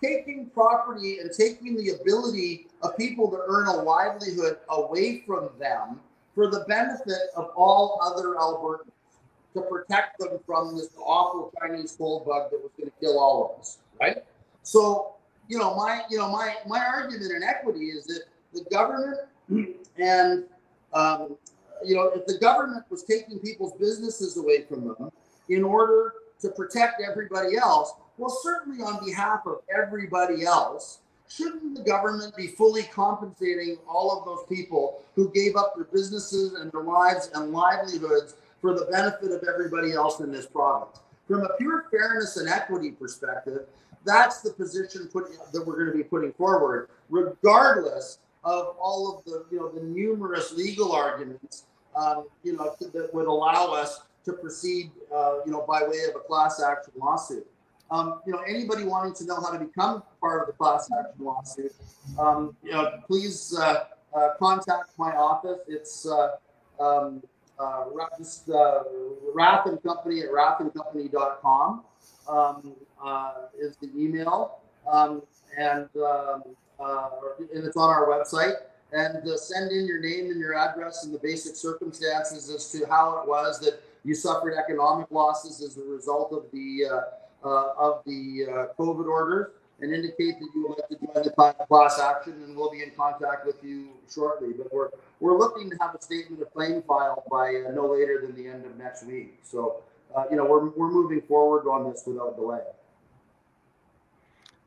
taking property and taking the ability of people to earn a livelihood away from them for the benefit of all other Albertans to protect them from this awful Chinese cold bug that was going to kill all of us, right? So, you know, my you know my my argument in equity is that the government and um, you know if the government was taking people's businesses away from them in order to protect everybody else, well, certainly on behalf of everybody else, shouldn't the government be fully compensating all of those people who gave up their businesses and their lives and livelihoods for the benefit of everybody else in this province? From a pure fairness and equity perspective, that's the position put, that we're going to be putting forward, regardless of all of the you know the numerous legal arguments um, you know that would allow us to proceed uh, you know by way of a class action lawsuit. Um, you know anybody wanting to know how to become part of the class action lawsuit, um, you know please uh, uh, contact my office. It's uh, um, uh, just uh, Rath and Company at rathandcompany.com um, is the email, um, and um, and it's on our website. And send in your name and your address and the basic circumstances as to how it was that you suffered economic losses as a result of the uh, uh, of the uh, COVID orders, and indicate that you would like to join the class action, and we'll be in contact with you shortly. But we're we're looking to have a statement of claim filed by uh, no later than the end of next week. So uh, you know we're we're moving forward on this without delay.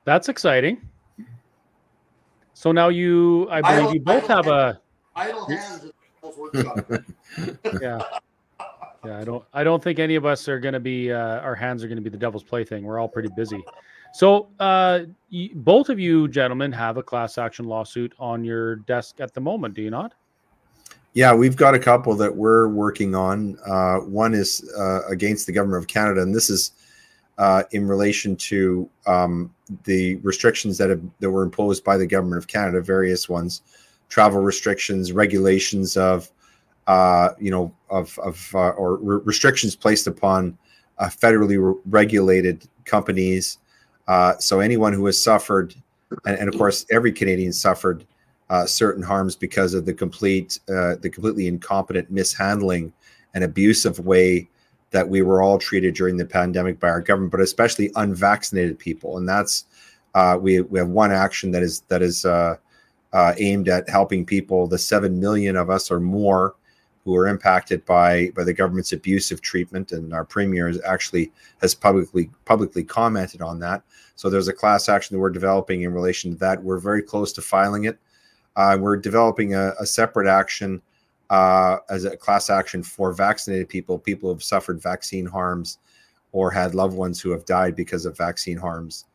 That's exciting. So now you, I believe don't- you both have a Idle hands is almost workshop. yeah. Yeah, I don't. I don't think any of us are going to be. Uh, our hands are going to be the devil's plaything. We're all pretty busy. So, uh, y- both of you gentlemen have a class action lawsuit on your desk at the moment, do you not? Yeah, we've got a couple that we're working on. Uh, one is uh, against the government of Canada, and this is uh, in relation to um, the restrictions that have that were imposed by the government of Canada, various ones, travel restrictions, regulations of, uh, you know, of of uh, or re- restrictions placed upon uh, federally re- regulated companies. Uh, so anyone who has suffered, and, and of course every Canadian suffered uh, certain harms because of the complete, the completely incompetent mishandling and abusive way that we were all treated during the pandemic by our government, but especially unvaccinated people. And that's we we have one action that is that is aimed at helping people, the seven million of us or more who are impacted by by the government's abusive treatment, and our premier actually has publicly publicly commented on that. So there's a class action that we're developing in relation to that. We're very close to filing it. Uh, we're developing a, a separate action uh, as a class action for vaccinated people, people who have suffered vaccine harms or had loved ones who have died because of vaccine harms.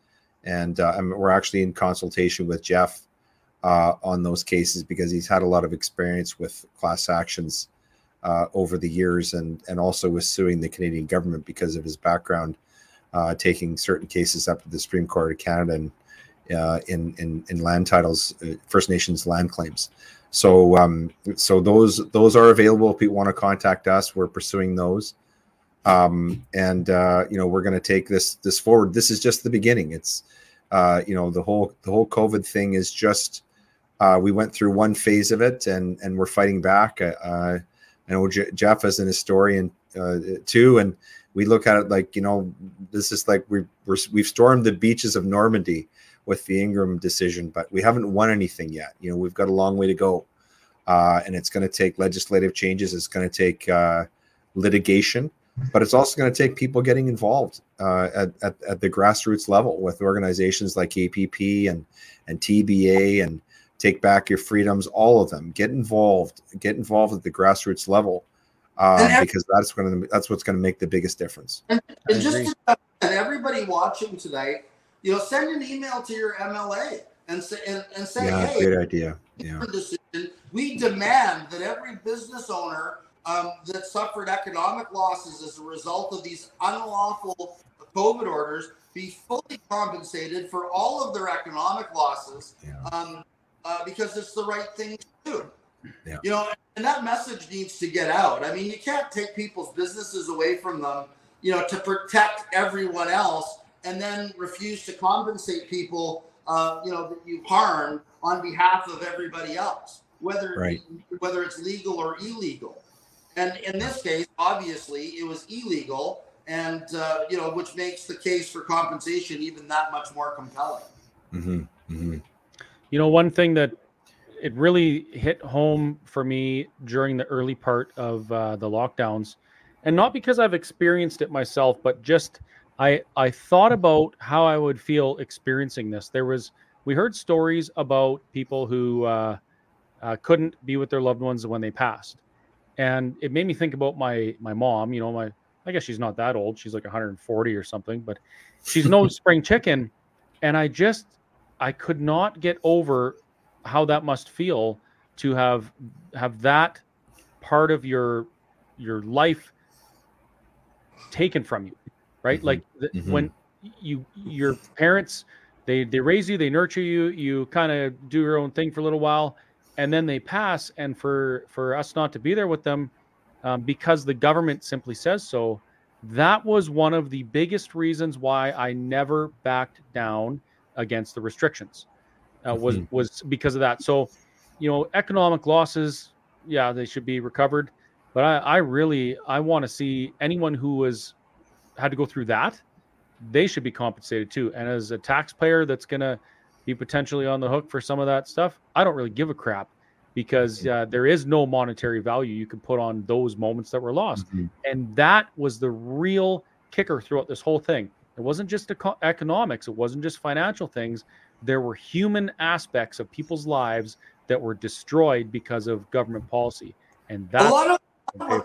And, uh, and we're actually in consultation with Jeff uh, on those cases because he's had a lot of experience with class actions uh, over the years and, and also was suing the Canadian government because of his background, uh, taking certain cases up to the Supreme Court of Canada and, uh, in, in, in land titles, uh, First Nations land claims. So um, so those those are available. If people want to contact us, we're pursuing those. Um, and uh, you know we're going to take this this forward. This is just the beginning. It's uh, you know the whole the whole COVID thing is just we went through one phase of it, and and we're fighting back. I know J- Jeff is an historian uh, too, and we look at it like you know this is like we we're, we've stormed the beaches of Normandy with the Ingram decision, but we haven't won anything yet. You know, we've got a long way to go, uh, and it's going to take legislative changes. It's going to take uh, litigation, but it's also going to take people getting involved uh, at, at, at the grassroots level with organizations like APP and and TBA and Take Back Your Freedoms. All of them get involved. Get involved at the grassroots level. Uh, every, because that's going to that's what's going to make the biggest difference. And, and just and everybody watching tonight, you know, send an email to your MLA and say and, and say, yeah, hey, great idea. Yeah. Decision, we demand that every business owner um, that suffered economic losses as a result of these unlawful COVID orders be fully compensated for all of their economic losses yeah. um, uh, because it's the right thing to do. Yeah. You know, and that message needs to get out. I mean, you can't take people's businesses away from them, you know, to protect everyone else and then refuse to compensate people, uh, you know, that you harmed on behalf of everybody else, whether right. whether it's legal or illegal. And in this case, obviously, it was illegal, and uh, you know, which makes the case for compensation even that much more compelling. Mm-hmm. Mm-hmm. You know, one thing that it really hit home for me during the early part of uh, the lockdowns, and not because I've experienced it myself, but just I I thought about how I would feel experiencing this. There was we heard stories about people who uh, uh, couldn't be with their loved ones when they passed, and it made me think about my my mom. You know, my I guess she's not that old. She's like 140 or something, but she's no spring chicken. And I just I could not get over how that must feel to have have that part of your your life taken from you right? Mm-hmm. Like the, mm-hmm. when you your parents they they raise you, they nurture you, you kind of do your own thing for a little while, and then they pass. And for for us not to be there with them um, because the government simply says so, that was one of the biggest reasons why I never backed down against the restrictions. Uh, was mm-hmm. was because of that. So, you know, economic losses, yeah, they should be recovered. But I, I really I want to see anyone who was had to go through that, they should be compensated too. And as a taxpayer that's going to be potentially on the hook for some of that stuff, I don't really give a crap because mm-hmm. uh, there is no monetary value you can put on those moments that were lost. Mm-hmm. And that was the real kicker throughout this whole thing. It wasn't just eco- economics, it wasn't just financial things. There were human aspects of people's lives that were destroyed because of government policy. And that a lot of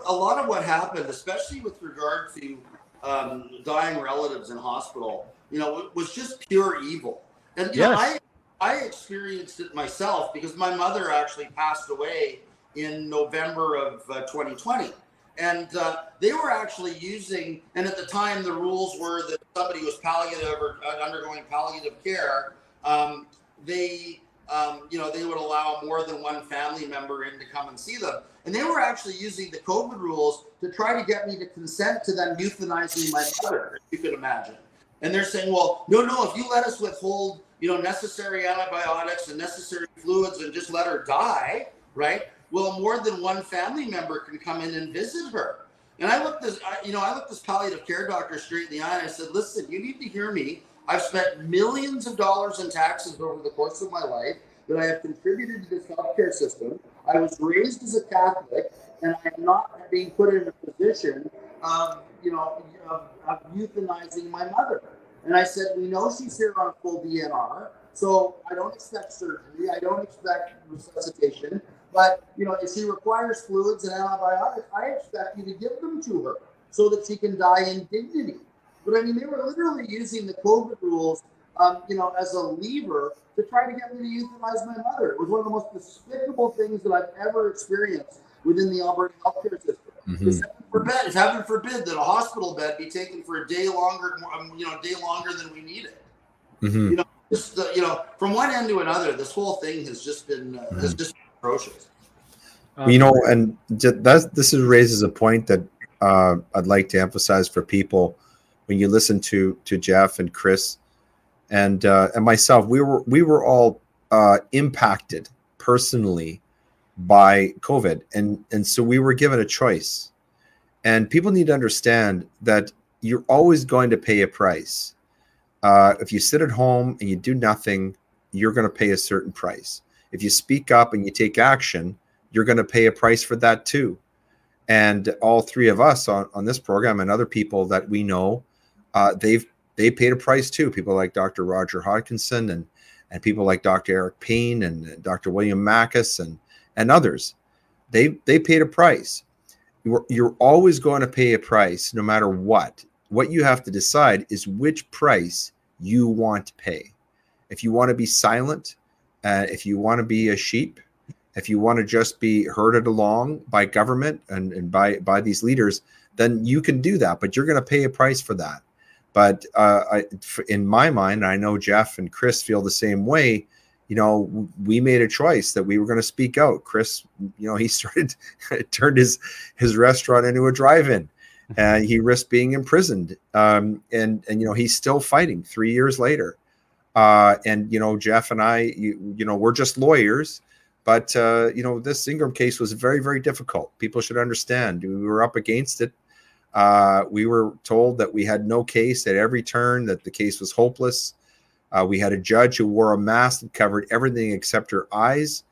a lot of what happened, especially with regard to um, dying relatives in hospital, you know, was just pure evil. And you yes. know, I I experienced it myself because my mother actually passed away in November of uh, 2020. And uh, they were actually using, and at the time the rules were that somebody was palliative or uh, undergoing palliative care. Um, they um, you know, they would allow more than one family member in to come and see them. And they were actually using the COVID rules to try to get me to consent to them euthanizing my mother, if you could imagine. And they're saying, well, no, no, if you let us withhold, you know, necessary antibiotics and necessary fluids and just let her die, right? Well, more than one family member can come in and visit her. And I looked this, you know, I looked this palliative care doctor straight in the eye and I said, listen, you need to hear me. I've spent millions of dollars in taxes over the course of my life that I have contributed to this healthcare system. I was raised as a Catholic, and I am not being put in a position of, you know, of, of euthanizing my mother. And I said, we know she's here on full DNR, So I don't expect surgery. I don't expect resuscitation. But you know, if she requires fluids and antibiotics, I expect you to give them to her so that she can die in dignity. But I mean, they were literally using the COVID rules, um, you know, as a lever to try to get me to euthanize my mother. It was one of the most despicable things that I've ever experienced within the Alberta healthcare system. Mm-hmm. If, heaven forbid, if heaven forbid that a hospital bed be taken for a day longer, um, you know, day longer than we need it. Mm-hmm. You know, just the, you know, from one end to another, this whole thing has just been uh, mm-hmm. has just been atrocious. you know, and that this is raises a point that uh, I'd like to emphasize for people when you listen to to Jeff and Chris and uh, and myself. We were we were all uh, impacted personally by COVID, and and so we were given a choice. And people need to understand that you're always going to pay a price. Uh, if you sit at home and you do nothing, you're going to pay a certain price. If you speak up and you take action, you're going to pay a price for that too. And all three of us on, on this program and other people that we know, uh, they've they paid a price too. People like Dr. Roger Hodkinson and and people like Dr. Eric Payne and Dr. William Makis and and others. They they paid a price. You're, you're always going to pay a price no matter what. What you have to decide is which price you want to pay. If you want to be silent, uh, if you want to be a sheep, if you want to just be herded along by government and, and by by these leaders, then you can do that. But you're going to pay a price for that. But uh, I, in my mind, I know Jeff and Chris feel the same way. You know, we made a choice that we were going to speak out. Chris, you know, he started turned his his restaurant into a drive-in, and he risked being imprisoned. Um, and and you know, he's still fighting three years later. Uh, and you know, Jeff and I, you, you know, we're just lawyers. But uh, you know, this Ingram case was very, very difficult. People should understand. We were up against it uh, we were told that we had no case at every turn, that the case was hopeless. Uh, we had a judge who wore a mask that covered everything except her eyes,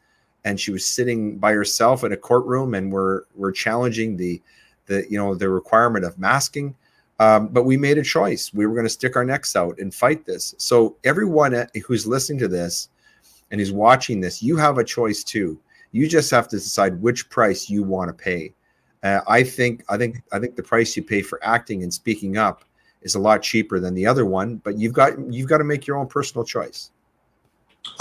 and she was sitting by herself in a courtroom, and we're we're challenging the the you know the requirement of masking. Um, but we made a choice. We were going to stick our necks out and fight this. So everyone who's listening to this and is watching this, you have a choice too. You just have to decide which price you want to pay. Uh, I think I think I think the price you pay for acting and speaking up is a lot cheaper than the other one. But you've got you've got to make your own personal choice.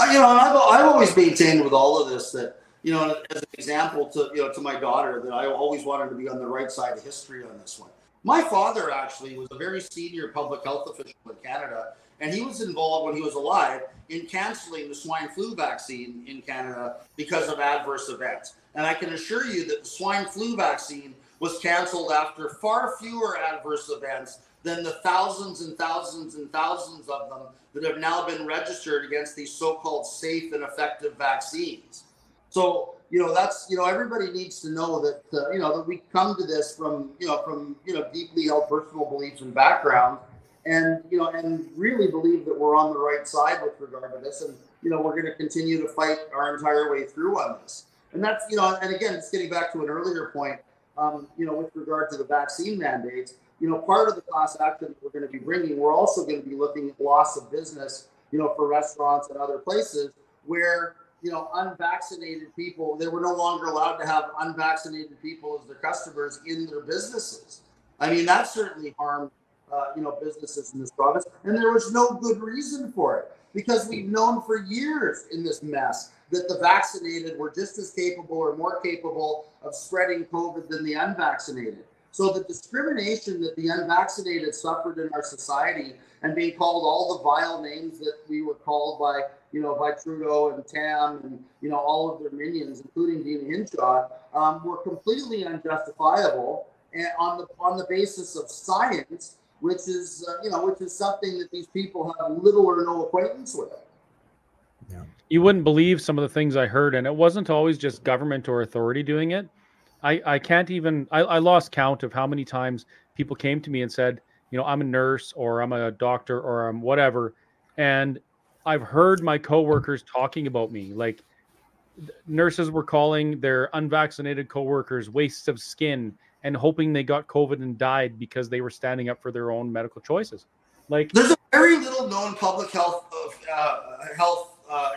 You know, I've, I've always maintained with all of this that you know, as an example to you know to my daughter, that I always wanted to be on the right side of history on this one. My father actually was a very senior public health official in Canada, and he was involved when he was alive in canceling the swine flu vaccine in Canada because of adverse events. And I can assure you that the swine flu vaccine was canceled after far fewer adverse events than the thousands and thousands and thousands of them that have now been registered against these so-called safe and effective vaccines. So, you know, that's, you know, everybody needs to know that, uh, you know, that we come to this from, you know, from, you know, deeply held personal beliefs and backgrounds and, you know, and really believe that we're on the right side with regard to this. And, you know, we're going to continue to fight our entire way through on this. And that's, you know, and again, it's getting back to an earlier point, um, you know, with regard to the vaccine mandates. You know, part of the class action that we're going to be bringing, we're also going to be looking at loss of business, you know, for restaurants and other places where, you know, unvaccinated people, they were no longer allowed to have unvaccinated people as their customers in their businesses. I mean, that certainly harmed, uh, you know, businesses in this province. And there was no good reason for it because we've known for years in this mess that the vaccinated were just as capable or more capable of spreading COVID than the unvaccinated. So the discrimination that the unvaccinated suffered in our society and being called all the vile names that we were called by, you know, by Trudeau and Tam and, you know, all of their minions, including Deena Hinshaw, um, were completely unjustifiable and on the on the basis of science, which is, uh, you know, which is something that these people have little or no acquaintance with. Yeah. You wouldn't believe some of the things I heard, and it wasn't always just government or authority doing it. I, I can't even I, I lost count of how many times people came to me and said, you know, I'm a nurse or I'm a doctor or I'm whatever. And I've heard my coworkers talking about me. Like nurses were calling their unvaccinated coworkers wastes of skin and hoping they got COVID and died because they were standing up for their own medical choices. Like there's a very little known public health uh, Health uh,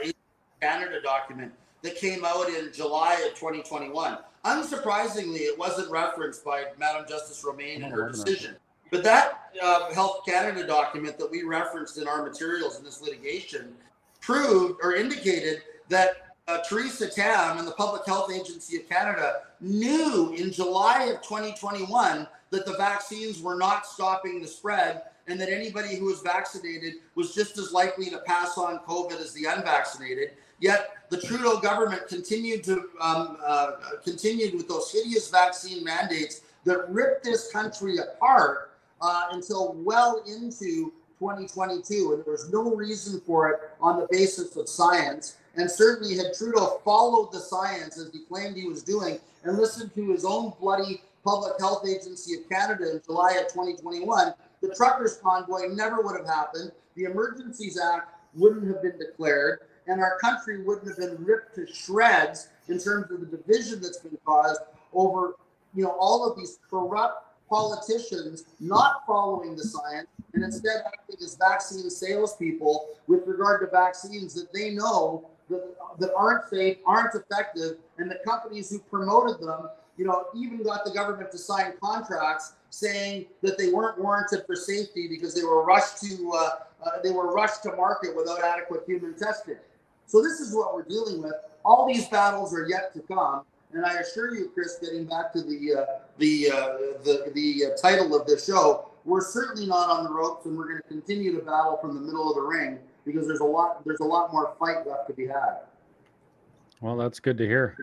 Canada document that came out in July of 2021. Unsurprisingly, it wasn't referenced by Madam Justice Romaine in her decision. But that uh, Health Canada document that we referenced in our materials in this litigation proved or indicated that uh, Theresa Tam and the Public Health Agency of Canada knew in July of 2021 that the vaccines were not stopping the spread and that anybody who was vaccinated was just as likely to pass on COVID as the unvaccinated. Yet the Trudeau government continued to um, uh, continued with those hideous vaccine mandates that ripped this country apart uh, until well into 2022, and there was no reason for it on the basis of science. And certainly, had Trudeau followed the science as he claimed he was doing and listened to his own bloody Public Health Agency of Canada in July of 2021, the truckers' convoy never would have happened. The Emergencies Act wouldn't have been declared and our country wouldn't have been ripped to shreds in terms of the division that's been caused over, you know, all of these corrupt politicians not following the science and instead acting as vaccine salespeople with regard to vaccines that they know that, that aren't safe, aren't effective, and the companies who promoted them, you know, even got the government to sign contracts saying that they weren't warranted for safety because they were rushed to uh, uh, they were rushed to market without adequate human testing. So this is what we're dealing with. All these battles are yet to come, and I assure you, Chris, getting back to the uh, the uh, the the uh, title of this show, we're certainly not on the ropes, and we're going to continue to battle from the middle of the ring because there's a lot there's a lot more fight left to be had. Well, that's good to hear.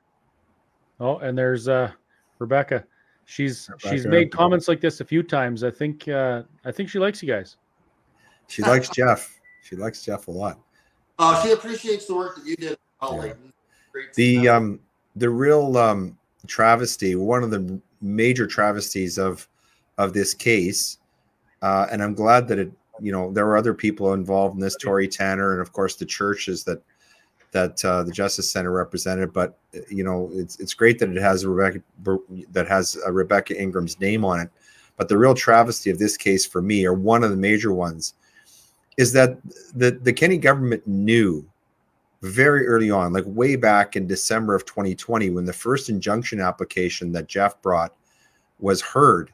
Oh, and there's uh, Rebecca. She's Rebecca. she's made comments like this a few times. I think uh, I think she likes you guys. She likes Jeff. She likes Jeff a lot. Uh, she appreciates the work that you did. Yeah. The um the real um travesty, one of the major travesties of of this case, uh, and I'm glad that it you know there were other people involved in this, Torry Tanner, and of course the churches that that uh, the Justice Center represented. But you know it's it's great that it has Rebecca that has Rebecca Ingram's name on it. But the real travesty of this case for me, or one of the major ones, is that the, the Kenney government knew very early on, like way back in December of 2020, when the first injunction application that Jeff brought was heard,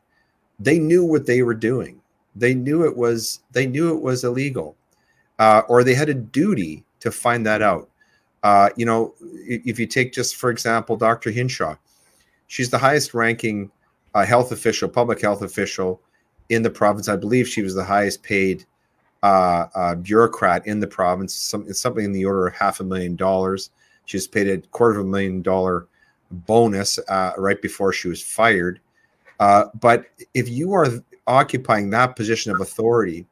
they knew what they were doing. They knew it was they knew it was illegal, uh, or they had a duty to find that out. Uh, you know, if you take just for example, Dr. Hinshaw, she's the highest ranking uh, health official, public health official in the province. I believe she was the highest paid uh, uh, bureaucrat in the province. Some, something in the order of half a million dollars. She was paid a quarter of a million dollar bonus uh, right before she was fired. Uh, but if you are occupying that position of authority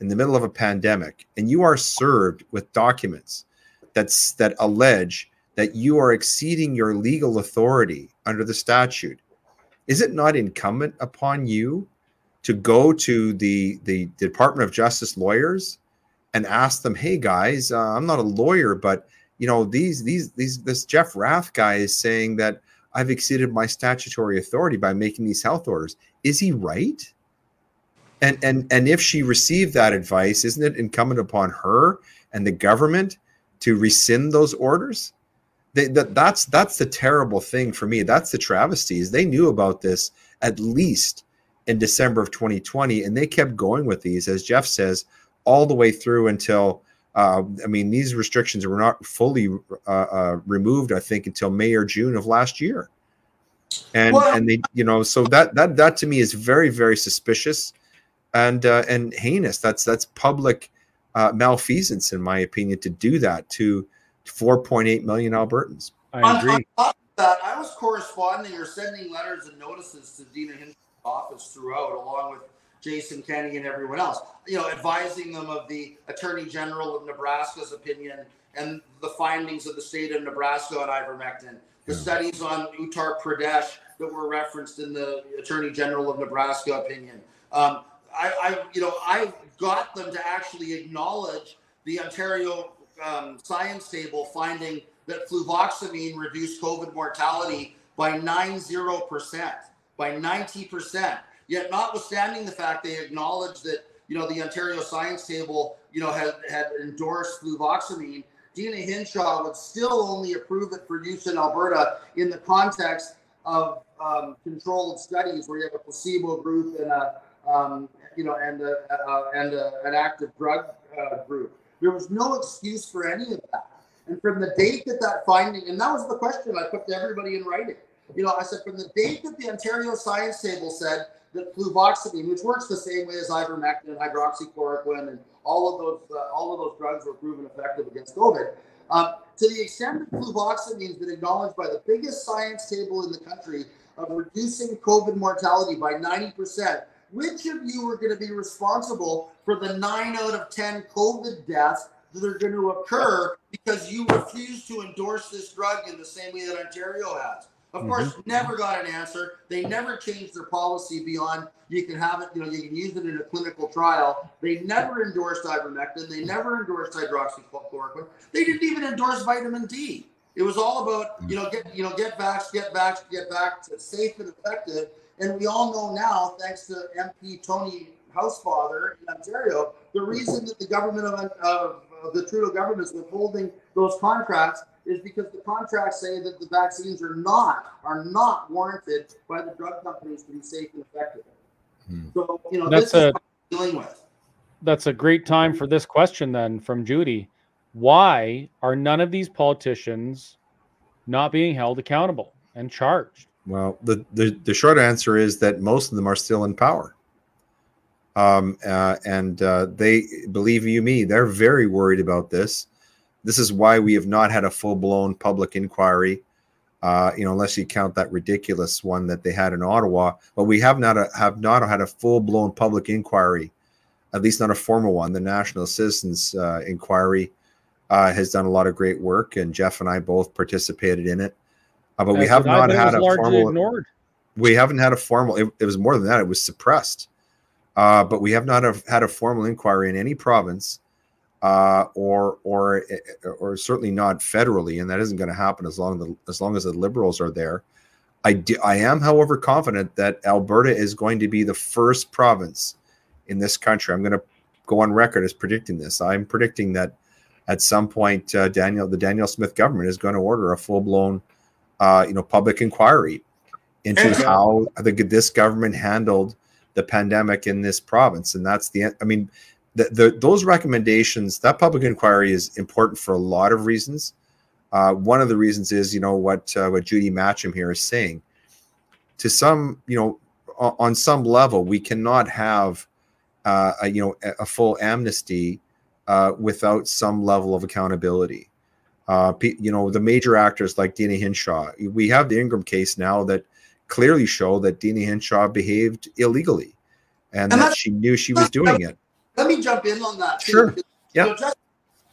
in the middle of a pandemic and you are served with documents that's that allege that you are exceeding your legal authority under the statute, is it not incumbent upon you to go to the the Department of Justice lawyers and ask them, "Hey guys, uh, I'm not a lawyer, but you know these these these this Jeff Rath guy is saying that I've exceeded my statutory authority by making these health orders. Is he right?" And and and if she received that advice, isn't it incumbent upon her and the government to rescind those orders? They, that that's that's the terrible thing for me. That's the travesty. Is they knew about this at least in December of 2020, and they kept going with these, as Jeff says, all the way through until. Uh, I mean, these restrictions were not fully uh, uh, removed, I think, until May or June of last year, and well, and they, you know, so that that that to me is very very suspicious, and uh, and heinous. That's that's public uh, malfeasance, in my opinion, to do that to 4.8 million Albertans. I agree. On, on that, I was corresponding or sending letters and notices to Deena Hinshaw office throughout, along with Jason Kenney and everyone else. You know, advising them of the Attorney General of Nebraska's opinion and the findings of the state of Nebraska on ivermectin, the yeah. studies on Uttar Pradesh that were referenced in the Attorney General of Nebraska opinion. Um, I, I, you know, I got them to actually acknowledge the Ontario um, science table finding that fluvoxamine reduced COVID mortality by 90 percent by 90%. Yet, notwithstanding the fact they acknowledge that you know, the Ontario Science Table, you know, had, had endorsed fluvoxamine, Deena Hinshaw would still only approve it for use in Alberta in the context of um, controlled studies where you have a placebo group and a, um, you know, and a, uh, and a, an active drug uh, group. There was no excuse for any of that. And from the date that that finding, and that was the question I put to everybody in writing. You know, I said from the date that the Ontario Science Table said that fluvoxamine, which works the same way as ivermectin and hydroxychloroquine, and all of those uh, all of those drugs were proven effective against COVID. Um, to the extent that fluvoxamine has been acknowledged by the biggest science table in the country of reducing COVID mortality by 90%, which of you are going to be responsible for the nine out of 10 COVID deaths that are going to occur because you refuse to endorse this drug in the same way that Ontario has? Of mm-hmm. course, never got an answer. They never changed their policy beyond you can have it, you know, you can use it in a clinical trial. They never endorsed ivermectin. They never endorsed hydroxychloroquine. They didn't even endorse vitamin D. It was all about, you know, get, you know, get vax, get vax, get vax. It's safe and effective. And we all know now, thanks to MP Tony Housefather in Ontario, the reason that the government of, of, of the Trudeau government is withholding those contracts is because the contracts say that the vaccines are not are not warranted by the drug companies to be safe and effective. Hmm. So you know that's a dealing with. That's a great time for this question then from Judy. Why are none of these politicians not being held accountable and charged? Well, the, the, the short answer is that most of them are still in power. Um, uh, and uh, they, believe you me, they're very worried about this. This is why we have not had a full blown public inquiry, uh, you know, unless you count that ridiculous one that they had in Ottawa. But we have not a, have not had a full blown public inquiry, at least not a formal one. The National Citizens uh, Inquiry uh, has done a lot of great work, and Jeff and I both participated in it. Uh, but we have not had a formal. Ignored. We haven't had a formal. It, it, was more than that. It was suppressed. Uh, but we have not have had a formal inquiry in any province uh, or or or certainly not federally, and that isn't going to happen as long as the, as long as the liberals are there. I do, I am, however, confident that Alberta is going to be the first province in this country. I'm going to go on record as predicting this. I'm predicting that at some point, uh, Daniel, the Danielle Smith government is going to order a full blown, uh, you know, public inquiry into how the, this government handled the pandemic in this province, and that's the. I mean, the, the, those recommendations, that public inquiry is important for a lot of reasons. Uh, one of the reasons is, you know, what uh, what Judy Matcham here is saying. To some, you know, on some level, we cannot have, uh, a, you know, a full amnesty uh, without some level of accountability. Uh, you know, the major actors like Deena Hinshaw. We have the Ingram case now that clearly show that Deena Hinshaw behaved illegally, and, and that she knew she was doing it let me jump in on that. Too, sure. Yeah. You know, just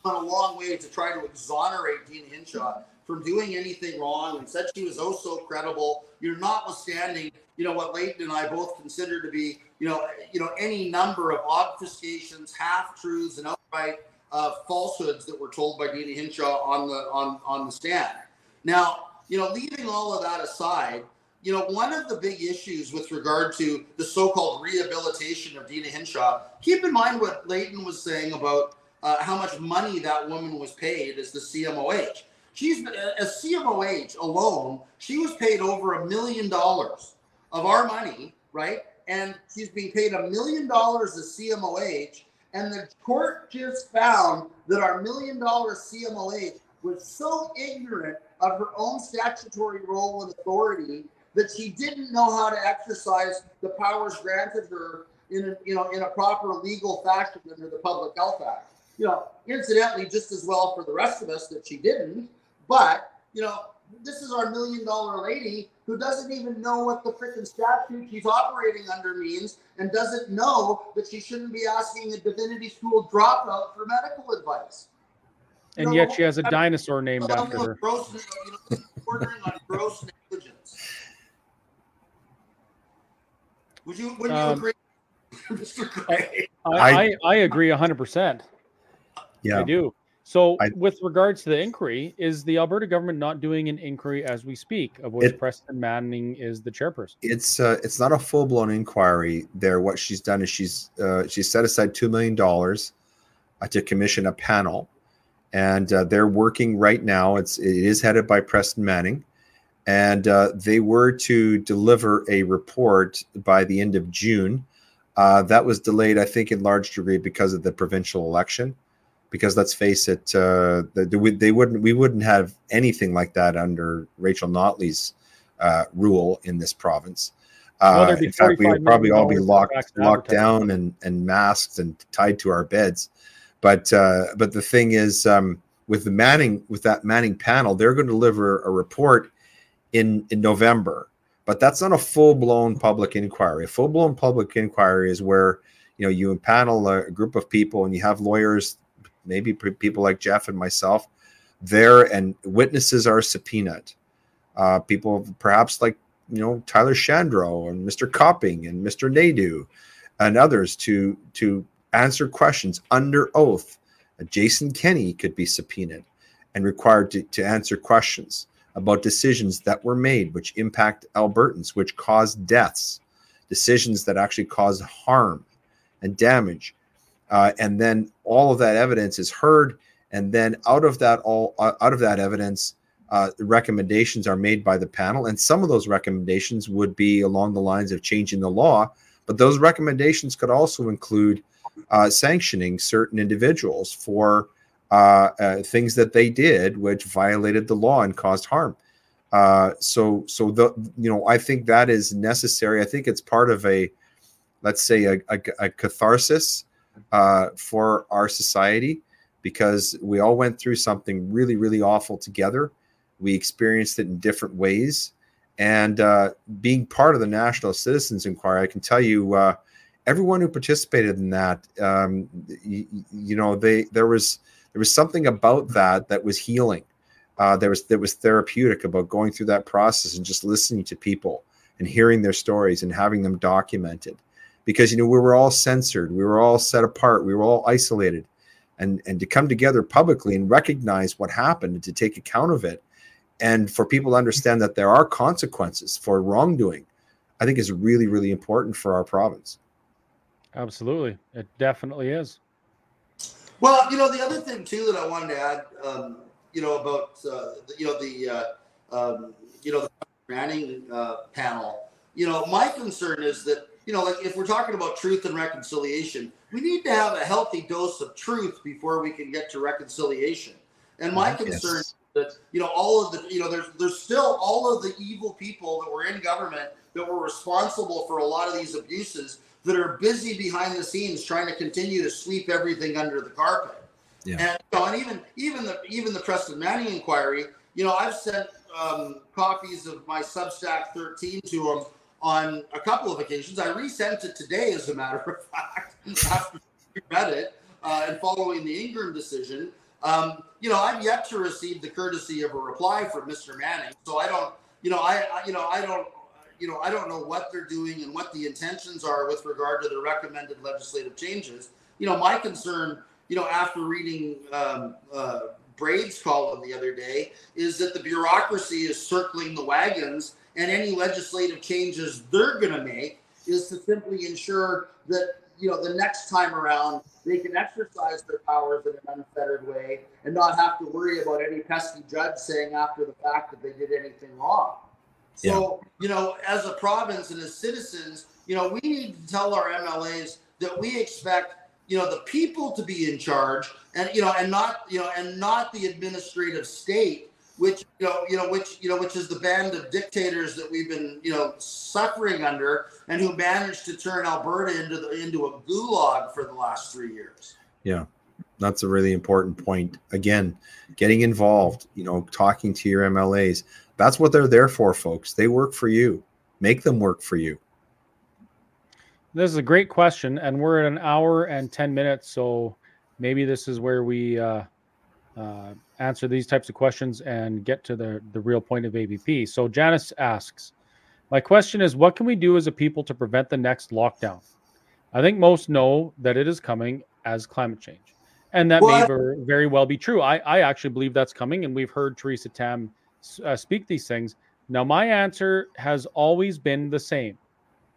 on a long way to try to exonerate Deena Hinshaw from doing anything wrong and said she was oh so credible. You're notwithstanding, you know, what Leighton and I both consider to be, you know, you know, any number of obfuscations, half truths, and outright uh, falsehoods that were told by Deena Hinshaw on the on on the stand. Now, you know, leaving all of that aside, you know, one of the big issues with regard to the so-called rehabilitation of Deena Hinshaw, keep in mind what Leighton was saying about uh, how much money that woman was paid as the CMOH. She's as CMOH alone, she was paid over a million dollars of our money, right? And she's being paid a million dollars as CMOH, and the court just found that our million dollar CMOH was so ignorant of her own statutory role and authority that she didn't know how to exercise the powers granted her in a, you know in a proper legal fashion under the Public Health Act. You know, incidentally, just as well for the rest of us that she didn't. But you know, this is our million dollar lady who doesn't even know what the freaking statute she's operating under means and doesn't know that she shouldn't be asking a divinity school dropout for medical advice. And you yet she has a dinosaur named after her. Gross, you know, bordering on gross Would you? Would you um, agree, Mr. Grey? I, I, I agree hundred percent. Yeah, I do. So, I, with regards to the inquiry, is the Alberta government not doing an inquiry as we speak, of which it, Preston Manning is the chairperson? It's uh, it's not a full blown inquiry. There, what she's done is she's uh, she's set aside two million dollars uh, to commission a panel, and uh, they're working right now. It's it is headed by Preston Manning, and uh, they were to deliver a report by the end of June. Uh, that was delayed, I think, in large degree because of the provincial election because let's face it, uh, they, they wouldn't we wouldn't have anything like that under Rachel Notley's uh, rule in this province. Uh, in fact, we would probably all be locked locked down and and masked and tied to our beds. But uh, but the thing is, um, with the Manning with that Manning panel, they're going to deliver a report in in November. But that's not a full blown public inquiry. A full blown public inquiry is where you know you panel a group of people and you have lawyers maybe people like Jeff and myself there, and witnesses are subpoenaed. Uh, people perhaps like you know Tyler Shandro and Mr. Copping and Mr. Nadu and others to to answer questions under oath. Jason Kenney could be subpoenaed and required to, to answer questions about decisions that were made which impact Albertans, which cause deaths, decisions that actually cause harm and damage. Uh, and then all of that evidence is heard, and then out of that all uh, out of that evidence, uh, recommendations are made by the panel, and some of those recommendations would be along the lines of changing the law, but those recommendations could also include uh, sanctioning certain individuals for uh, uh, things that they did which violated the law and caused harm. so, so the you know, I think that is necessary. I think it's part of a, let's say, a, a, a catharsis uh, for our society because we all went through something really, really awful together. We experienced it in different ways. And uh, being part of the National Citizens Inquiry, I can tell you, uh, everyone who participated in that, um, you, you, know, they there was there was something about that that was healing. Uh, there was that was therapeutic about going through that process and just listening to people and hearing their stories and having them documented because you know we were all censored, we were all set apart, we were all isolated, and and to come together publicly and recognize what happened and to take account of it, and for people to understand that there are consequences for wrongdoing, I think is really really important for our province. Absolutely, it definitely is. Well, you know the other thing too that I wanted to add, um, you know about uh, you know the uh, um, you know the Manning uh, panel. You know, my concern is that you know, like if we're talking about truth and reconciliation, we need to have a healthy dose of truth before we can get to reconciliation. And my yes. concern is that you know all of the you know there's there's still all of the evil people that were in government that were responsible for a lot of these abuses that are busy behind the scenes trying to continue to sweep everything under the carpet. Yeah. And, you know, and even even the even the Preston Manning inquiry, you know, I've sent um, copies of my Substack 13 to them on a couple of occasions. I resent it today, as a matter of fact, after we read it uh, and following the Ingram decision. Um, you know, I've yet to receive the courtesy of a reply from Mr. Manning, so I don't. You know, I, I you know I don't. You know, I don't know what they're doing and what the intentions are with regard to the recommended legislative changes. You know, my concern, you know, after reading um, uh, Braid's column the other day, is that the bureaucracy is circling the wagons and any legislative changes they're going to make is to simply ensure that you know the next time around they can exercise their powers in an unfettered way and not have to worry about any pesky judge saying after the fact that they did anything wrong. So, yeah. you know, as a province and as citizens, you know, we need to tell our MLAs that we expect, you know, the people to be in charge and you know, and not, you know, and not the administrative state which you know, you know, which you know, which is the band of dictators that we've been, you know, suffering under, and who managed to turn Alberta into the into a gulag for the last three years. Yeah, that's a really important point. Again, getting involved, you know, talking to your MLAs. That's what they're there for, folks. They work for you. Make them work for you. This is a great question, and we're at an hour and ten minutes, so maybe this is where we. Uh, uh, answer these types of questions and get to the, the real point of ABP. So Janice asks, my question is, what can we do as a people to prevent the next lockdown? I think most know that it is coming as climate change. And that well, may very well be true. I, I actually believe that's coming, and we've heard Theresa Tam uh, speak these things. Now, my answer has always been the same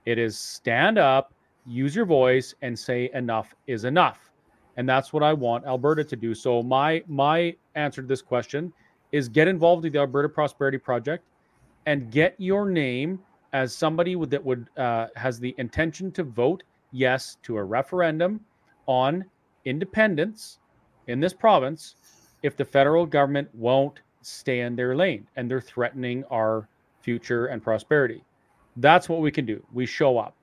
it is stand up, use your voice, and say enough is enough. And that's what I want Alberta to do. So, my, my answer to this question is get involved with the Alberta Prosperity Project and get your name as somebody that would uh, has the intention to vote yes to a referendum on independence in this province if the federal government won't stay in their lane and they're threatening our future and prosperity. That's what we can do. We show up.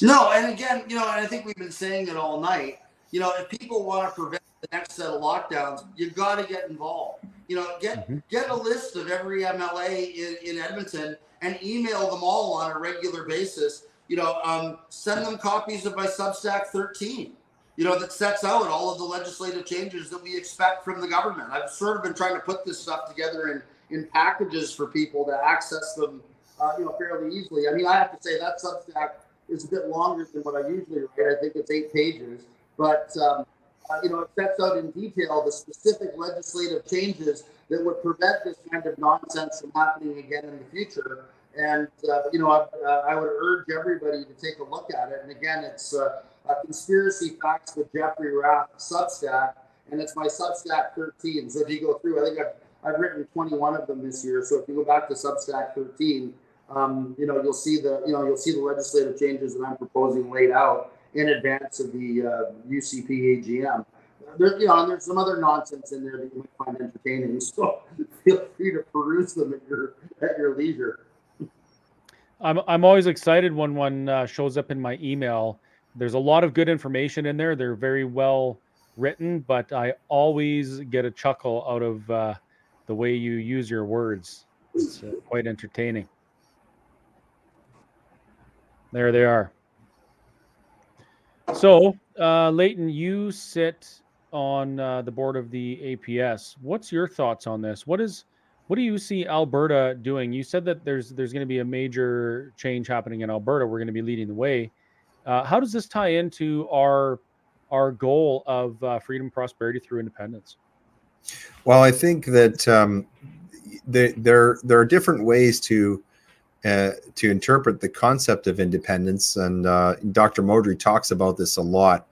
No, and again, you know, and I think we've been saying it all night. You know, if people want to prevent the next set of lockdowns, you've got to get involved. You know, get mm-hmm. get a list of every MLA in, in Edmonton and email them all on a regular basis. You know, um, send them copies of my Substack 13 you know, that sets out all of the legislative changes that we expect from the government. I've sort of been trying to put this stuff together in, in packages for people to access them, uh, you know, fairly easily. I mean, I have to say that Substack is a bit longer than what I usually write. I think it's eight pages, but um, uh, you know, it sets out in detail the specific legislative changes that would prevent this kind of nonsense from happening again in the future. And uh, you know, I, uh, I, would urge everybody to take a look at it. And again, it's uh, uh, Conspiracy Facts with Jeffrey Rath Substack, and it's my Substack 13. So if you go through, I think I've, I've written 21 of them this year. So if you go back to Substack 13, um, you know you'll see the you know you'll see the legislative changes that I'm proposing laid out in advance of the uh, UCP AGM. There, you know, and there's some other nonsense in there that you might find entertaining. So feel free to peruse them at your at your leisure. I'm I'm always excited when one uh, shows up in my email there's a lot of good information in there. They're very well written, but I always get a chuckle out of uh, the way you use your words. It's uh, quite entertaining. There they are. So, uh, Leighton, you sit on uh, the board of the APS. What's your thoughts on this? What is what do you see Alberta doing? You said that there's there's going to be a major change happening in Alberta. We're going to be leading the way. Uh, how does this tie into our our goal of uh, freedom, prosperity through independence? Well, I think that um, there there there are different ways to uh, to interpret the concept of independence, and uh, Dr. Modry talks about this a lot.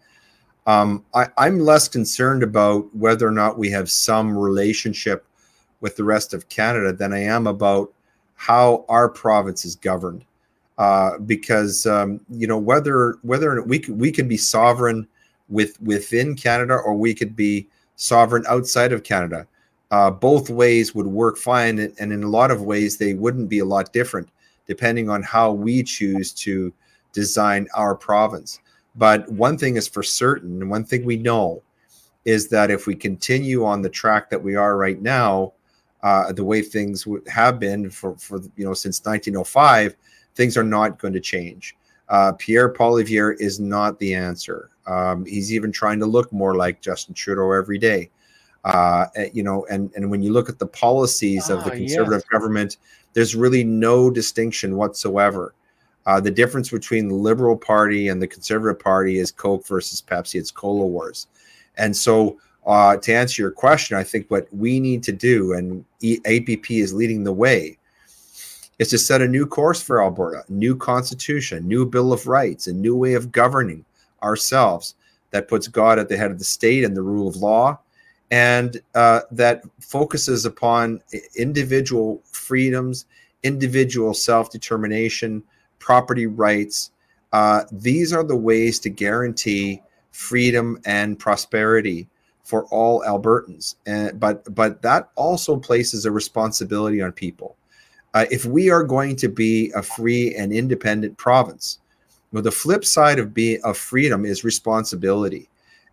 Um, I, I'm less concerned about whether or not we have some relationship with the rest of Canada than I am about how our province is governed uh, because um, you know whether whether we we could be sovereign with within Canada or we could be sovereign outside of Canada. Uh, both ways would work fine, and in a lot of ways they wouldn't be a lot different depending on how we choose to design our province. But one thing is for certain, one thing we know is that if we continue on the track that we are right now, uh, the way things have been for, for you know since 1905, things are not going to change. Uh, Pierre Poilievre is not the answer. Um, he's even trying to look more like Justin Trudeau every day. Uh, you know, and and when you look at the policies of the ah, conservative yes. government, there's really no distinction whatsoever. Uh, the difference between the Liberal Party and the Conservative Party is Coke versus Pepsi. It's cola wars, and so uh, to answer your question, I think what we need to do, and APP is leading the way, is to set a new course for Alberta, new constitution, new bill of rights, a new way of governing ourselves that puts God at the head of the state and the rule of law, and uh, that focuses upon individual freedoms, individual self determination, property rights. Uh, these are the ways to guarantee freedom and prosperity for all Albertans. And, but but that also places a responsibility on people uh, if we are going to be a free and independent province, well, the flip side of being of freedom is responsibility.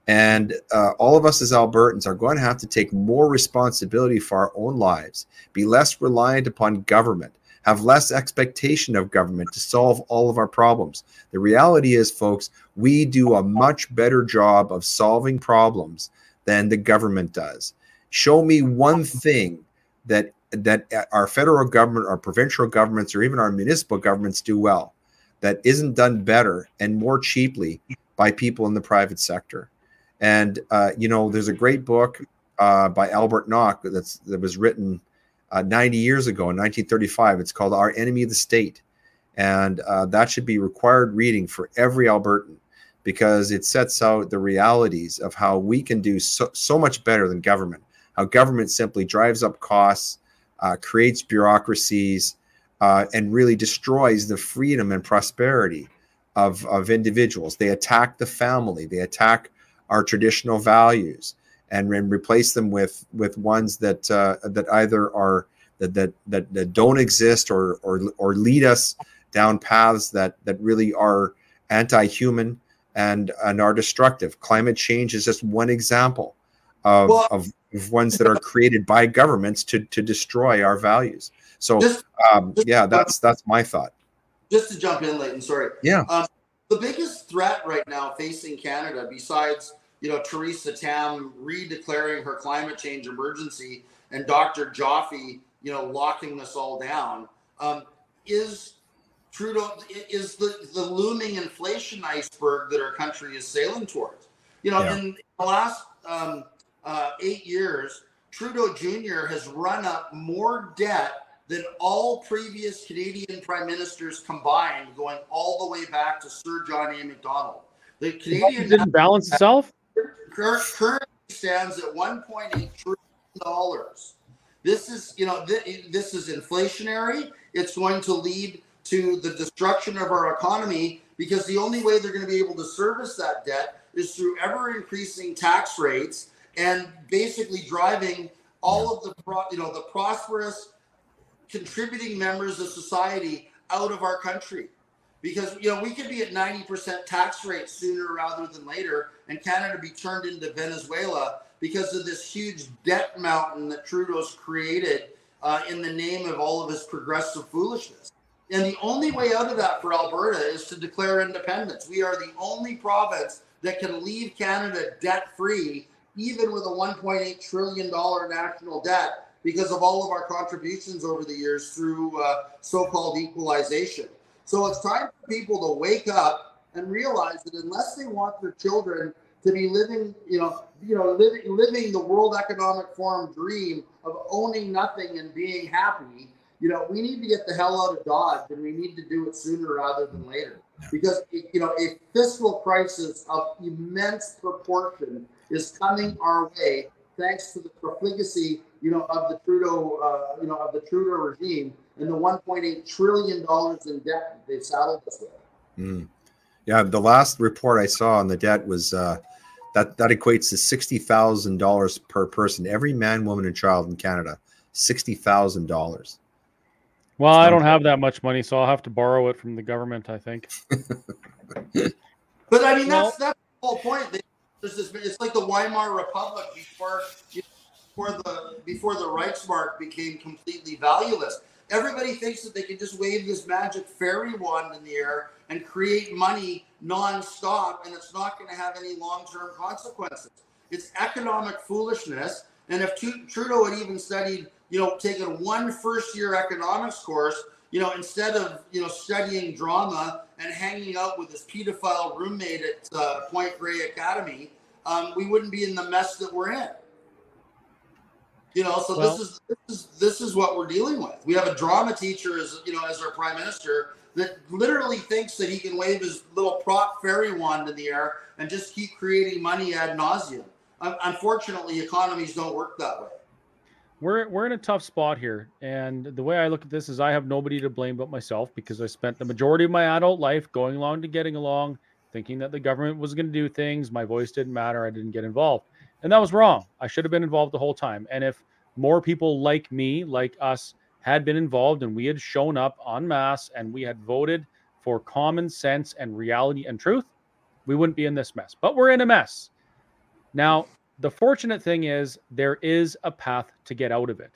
And uh, all of us as Albertans are going to have to take more responsibility for our own lives, be less reliant upon government, have less expectation of government to solve all of our problems. The reality is, folks, we do a much better job of solving problems than the government does. Show me one thing that that our federal government, our provincial governments, or even our municipal governments do well that isn't done better and more cheaply by people in the private sector. And uh, you know, there's a great book uh, by Albert Nock that's that was written uh, 90 years ago in 1935. It's called Our Enemy of the State, and uh, that should be required reading for every Albertan because it sets out the realities of how we can do so, so much better than government. How government simply drives up costs, uh, creates bureaucracies, uh, and really destroys the freedom and prosperity of, of individuals. They attack the family, they attack our traditional values, and, and replace them with with ones that uh, that either are that, that that that don't exist or or or lead us down paths that that really are anti-human and and are destructive. Climate change is just one example of, well, of, of, ones that are created by governments to to destroy our values. So just, um, just, yeah, that's that's my thought. Just to jump in, Leighton. Sorry. Yeah. Um, the biggest threat right now facing Canada, besides you know Theresa Tam redeclaring her climate change emergency and Dr. Joffe, you know, locking us all down, um, is Trudeau is the, the looming inflation iceberg that our country is sailing towards. You know, yeah. in the last um, uh, eight years, Trudeau Jr. has run up more debt than all previous Canadian prime ministers combined, going all the way back to Sir John A. Macdonald. The Canadian didn't balance itself. Currently stands at 1.8 trillion dollars. This is, you know, th- this is inflationary. It's going to lead to the destruction of our economy because the only way they're going to be able to service that debt is through ever increasing tax rates and basically driving all of the pro, you know the prosperous contributing members of society out of our country. Because you know we could be at 90% tax rate sooner rather than later and canada be turned into venezuela because of this huge debt mountain that trudeau's created uh, in the name of all of his progressive foolishness and the only way out of that for Alberta is to declare independence. We are the only province that can leave Canada debt free, even with a $1.8 trillion national debt, because of all of our contributions over the years through uh, so called equalization. So it's time for people to wake up and realize that unless they want their children to be living, you know, you know, living, living the World Economic Forum dream of owning nothing and being happy, you know, we need to get the hell out of Dodge and we need to do it sooner rather than later. Because, you know, a fiscal crisis of immense proportion is coming our way thanks to the profligacy, you know, of the Trudeau, uh, you know, of the Trudeau regime and the 1.8 trillion dollars in debt that they saddled us with. Mm. Yeah, the last report I saw on the debt was uh, that that equates to sixty thousand dollars per person, every man, woman, and child in Canada. Sixty thousand dollars. Well, I don't have that much money, so I'll have to borrow it from the government. I think. but I mean, that's that's the whole point. There's this. It's like the Weimar Republic before before the before the Reichsmark became completely valueless. Everybody thinks that they can just wave this magic fairy wand in the air and create money nonstop, and it's not going to have any long-term consequences. It's economic foolishness. And if Trudeau had even studied you know, taking one first year economics course, you know, instead of, you know, studying drama and hanging out with his pedophile roommate at uh, Point Grey Academy, um, we wouldn't be in the mess that we're in. You know, so well, this is this is this is what we're dealing with. We have a drama teacher as you know as our prime minister that literally thinks that he can wave his little prop fairy wand in the air and just keep creating money ad nauseum. Unfortunately, economies don't work that way we're we're in a tough spot here, and the way I look at this is I have nobody to blame but myself because I spent the majority of my adult life going along to getting along, thinking that the government was going to do things. My voice didn't matter. I didn't get involved, and that was wrong. I should have been involved the whole time. And if more people like me, like us, had been involved and we had shown up en masse and we had voted for common sense and reality and truth, we wouldn't be in this mess. But we're in a mess. Now, the fortunate thing is there is a path to get out of it.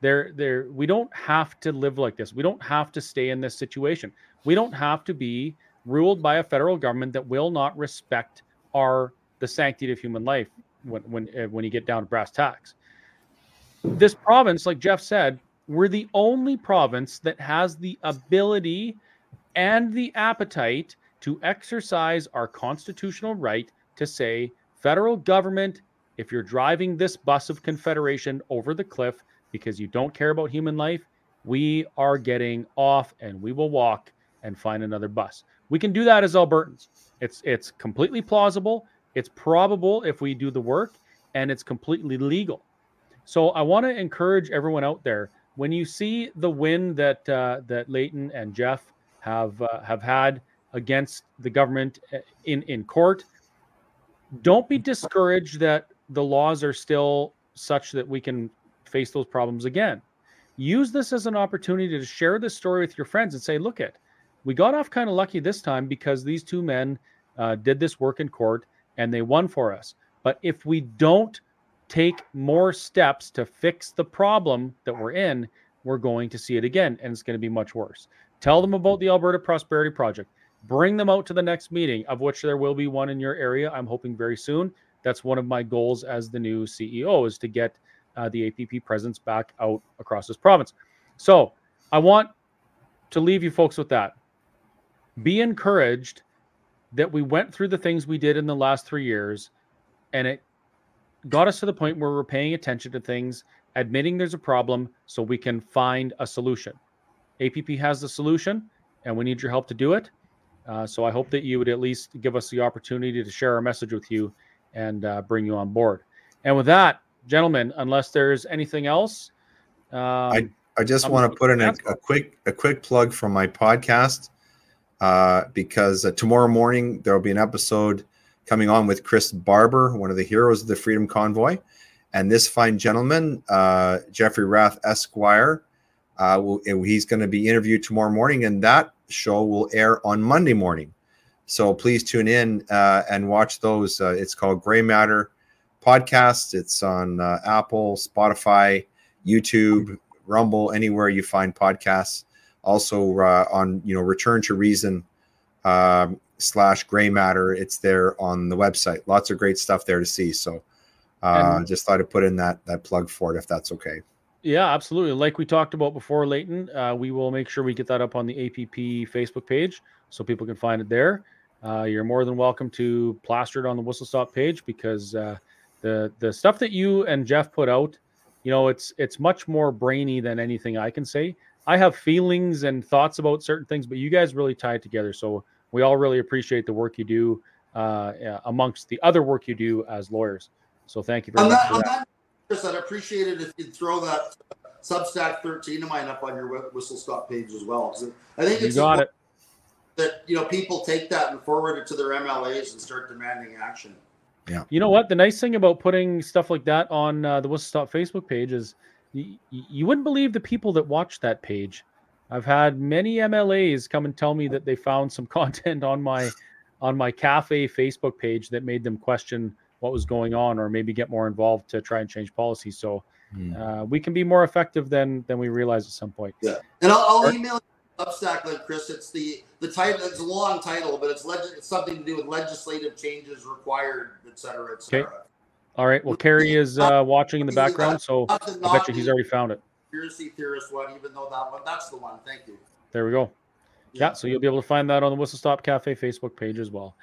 There, there, we don't have to live like this. We don't have to stay in this situation. We don't have to be ruled by a federal government that will not respect our the sanctity of human life when when uh, when you get down to brass tacks. This province, like Jeff said, we're the only province that has the ability and the appetite to exercise our constitutional right to say federal government, if you're driving this bus of Confederation over the cliff because you don't care about human life, we are getting off and we will walk and find another bus. We can do that as Albertans. It's it's completely plausible. It's probable if we do the work, and it's completely legal. So I want to encourage everyone out there when you see the win that uh, that Leighton and Jeff have uh, have had against the government uh, in in court, don't be discouraged that the laws are still such that we can face those problems again. Use this as an opportunity to share this story with your friends and say, look, it we got off kind of lucky this time because these two men uh, did this work in court and they won for us. But if we don't take more steps to fix the problem that we're in, we're going to see it again and it's going to be much worse. Tell them about the Alberta Prosperity Project. Bring them out to the next meeting, of which there will be one in your area. I'm hoping very soon. That's one of my goals as the new CEO is to get uh, the APP presence back out across this province. So I want to leave you folks with that. Be encouraged that we went through the things we did in the last three years and it got us to the point where we're paying attention to things, admitting there's a problem so we can find a solution. APP has the solution and we need your help to do it. Uh, so I hope that you would at least give us the opportunity to share our message with you and uh, bring you on board. And with that, gentlemen, unless there's anything else, um, I I just I'm want to put in a, a, quick a quick plug from my podcast uh, because uh, tomorrow morning there will be an episode coming on with Chris Barber, one of the heroes of the Freedom Convoy, and this fine gentleman, uh, Jeffrey Rath Esquire. Uh, will, he's going to be interviewed tomorrow morning, and that show will air on Monday morning. So please tune in uh, and watch those. Uh, it's called Grey Matter Podcast. It's on uh, Apple, Spotify, YouTube, Rumble, anywhere you find podcasts. Also uh, on you know Return to Reason um, slash Grey Matter. It's there on the website. Lots of great stuff there to see. So uh, just thought I'd put in that that plug for it if that's okay. Yeah, absolutely. Like we talked about before, Leighton, uh, we will make sure we get that up on the APP Facebook page so people can find it there. Uh, you're more than welcome to plaster it on the Whistle Stop page because uh, the the stuff that you and Jeff put out, you know, it's it's much more brainy than anything I can say. I have feelings and thoughts about certain things, but you guys really tie it together. So we all really appreciate the work you do uh, amongst the other work you do as lawyers. So thank you very much. That, Chris, I'd appreciate it if you'd throw that Substack 13 of mine up on your whistle stop page as well. I think it's you got it. That you know people take that and forward it to their MLAs and start demanding action. Yeah. You know what? The nice thing about putting stuff like that on uh, the Whistle Stop Facebook page is y- you wouldn't believe the people that watch that page. I've had many MLAs come and tell me that they found some content on my on my cafe Facebook page that made them question what was going on or maybe get more involved to try and change policy. So mm. uh, we can be more effective than than we realize at some point. Yeah, and I'll, I'll email Substack link, Chris. It's the the title. It's a long title, but it's leg- it's something to do with legislative changes required, et cetera, et cetera. Okay. All right. Well, Kerry is uh, watching in the background, so I bet you he's already found it. Conspiracy theorist one, even though that one, that's the one. Thank you. There we go. Yeah. yeah, so you'll be able to find that on the Whistle Stop Cafe Facebook page as well.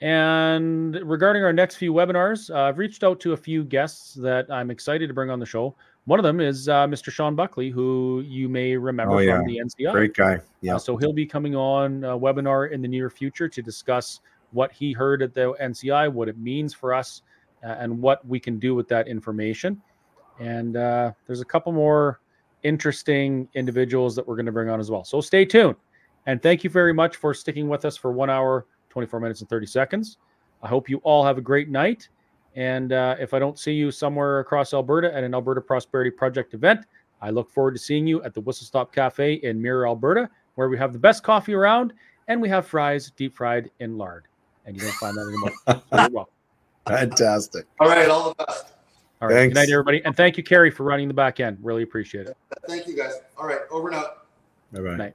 And regarding our next few webinars, uh, I've reached out to a few guests that I'm excited to bring on the show. One of them is uh, Mr. Shawn Buckley, who you may remember oh, yeah. from the NCI. Great guy. Yeah. Uh, so he'll be coming on a webinar in the near future to discuss what he heard at the NCI, what it means for us, uh, and what we can do with that information. And uh, there's a couple more interesting individuals that we're going to bring on as well. So stay tuned. And thank you very much for sticking with us for one hour 24 minutes and 30 seconds. I hope you all have a great night. And uh, if I don't see you somewhere across Alberta at an Alberta Prosperity Project event, I look forward to seeing you at the Whistle Stop Cafe in Mirror, Alberta, where we have the best coffee around and we have fries deep fried in lard. And you don't find that anymore. So well. Fantastic. All right, all the best. All right. Thanks. Good night, everybody. And thank you, Kerry, for running the back end. Really appreciate it. Thank you, guys. All right. Over and out. Bye bye.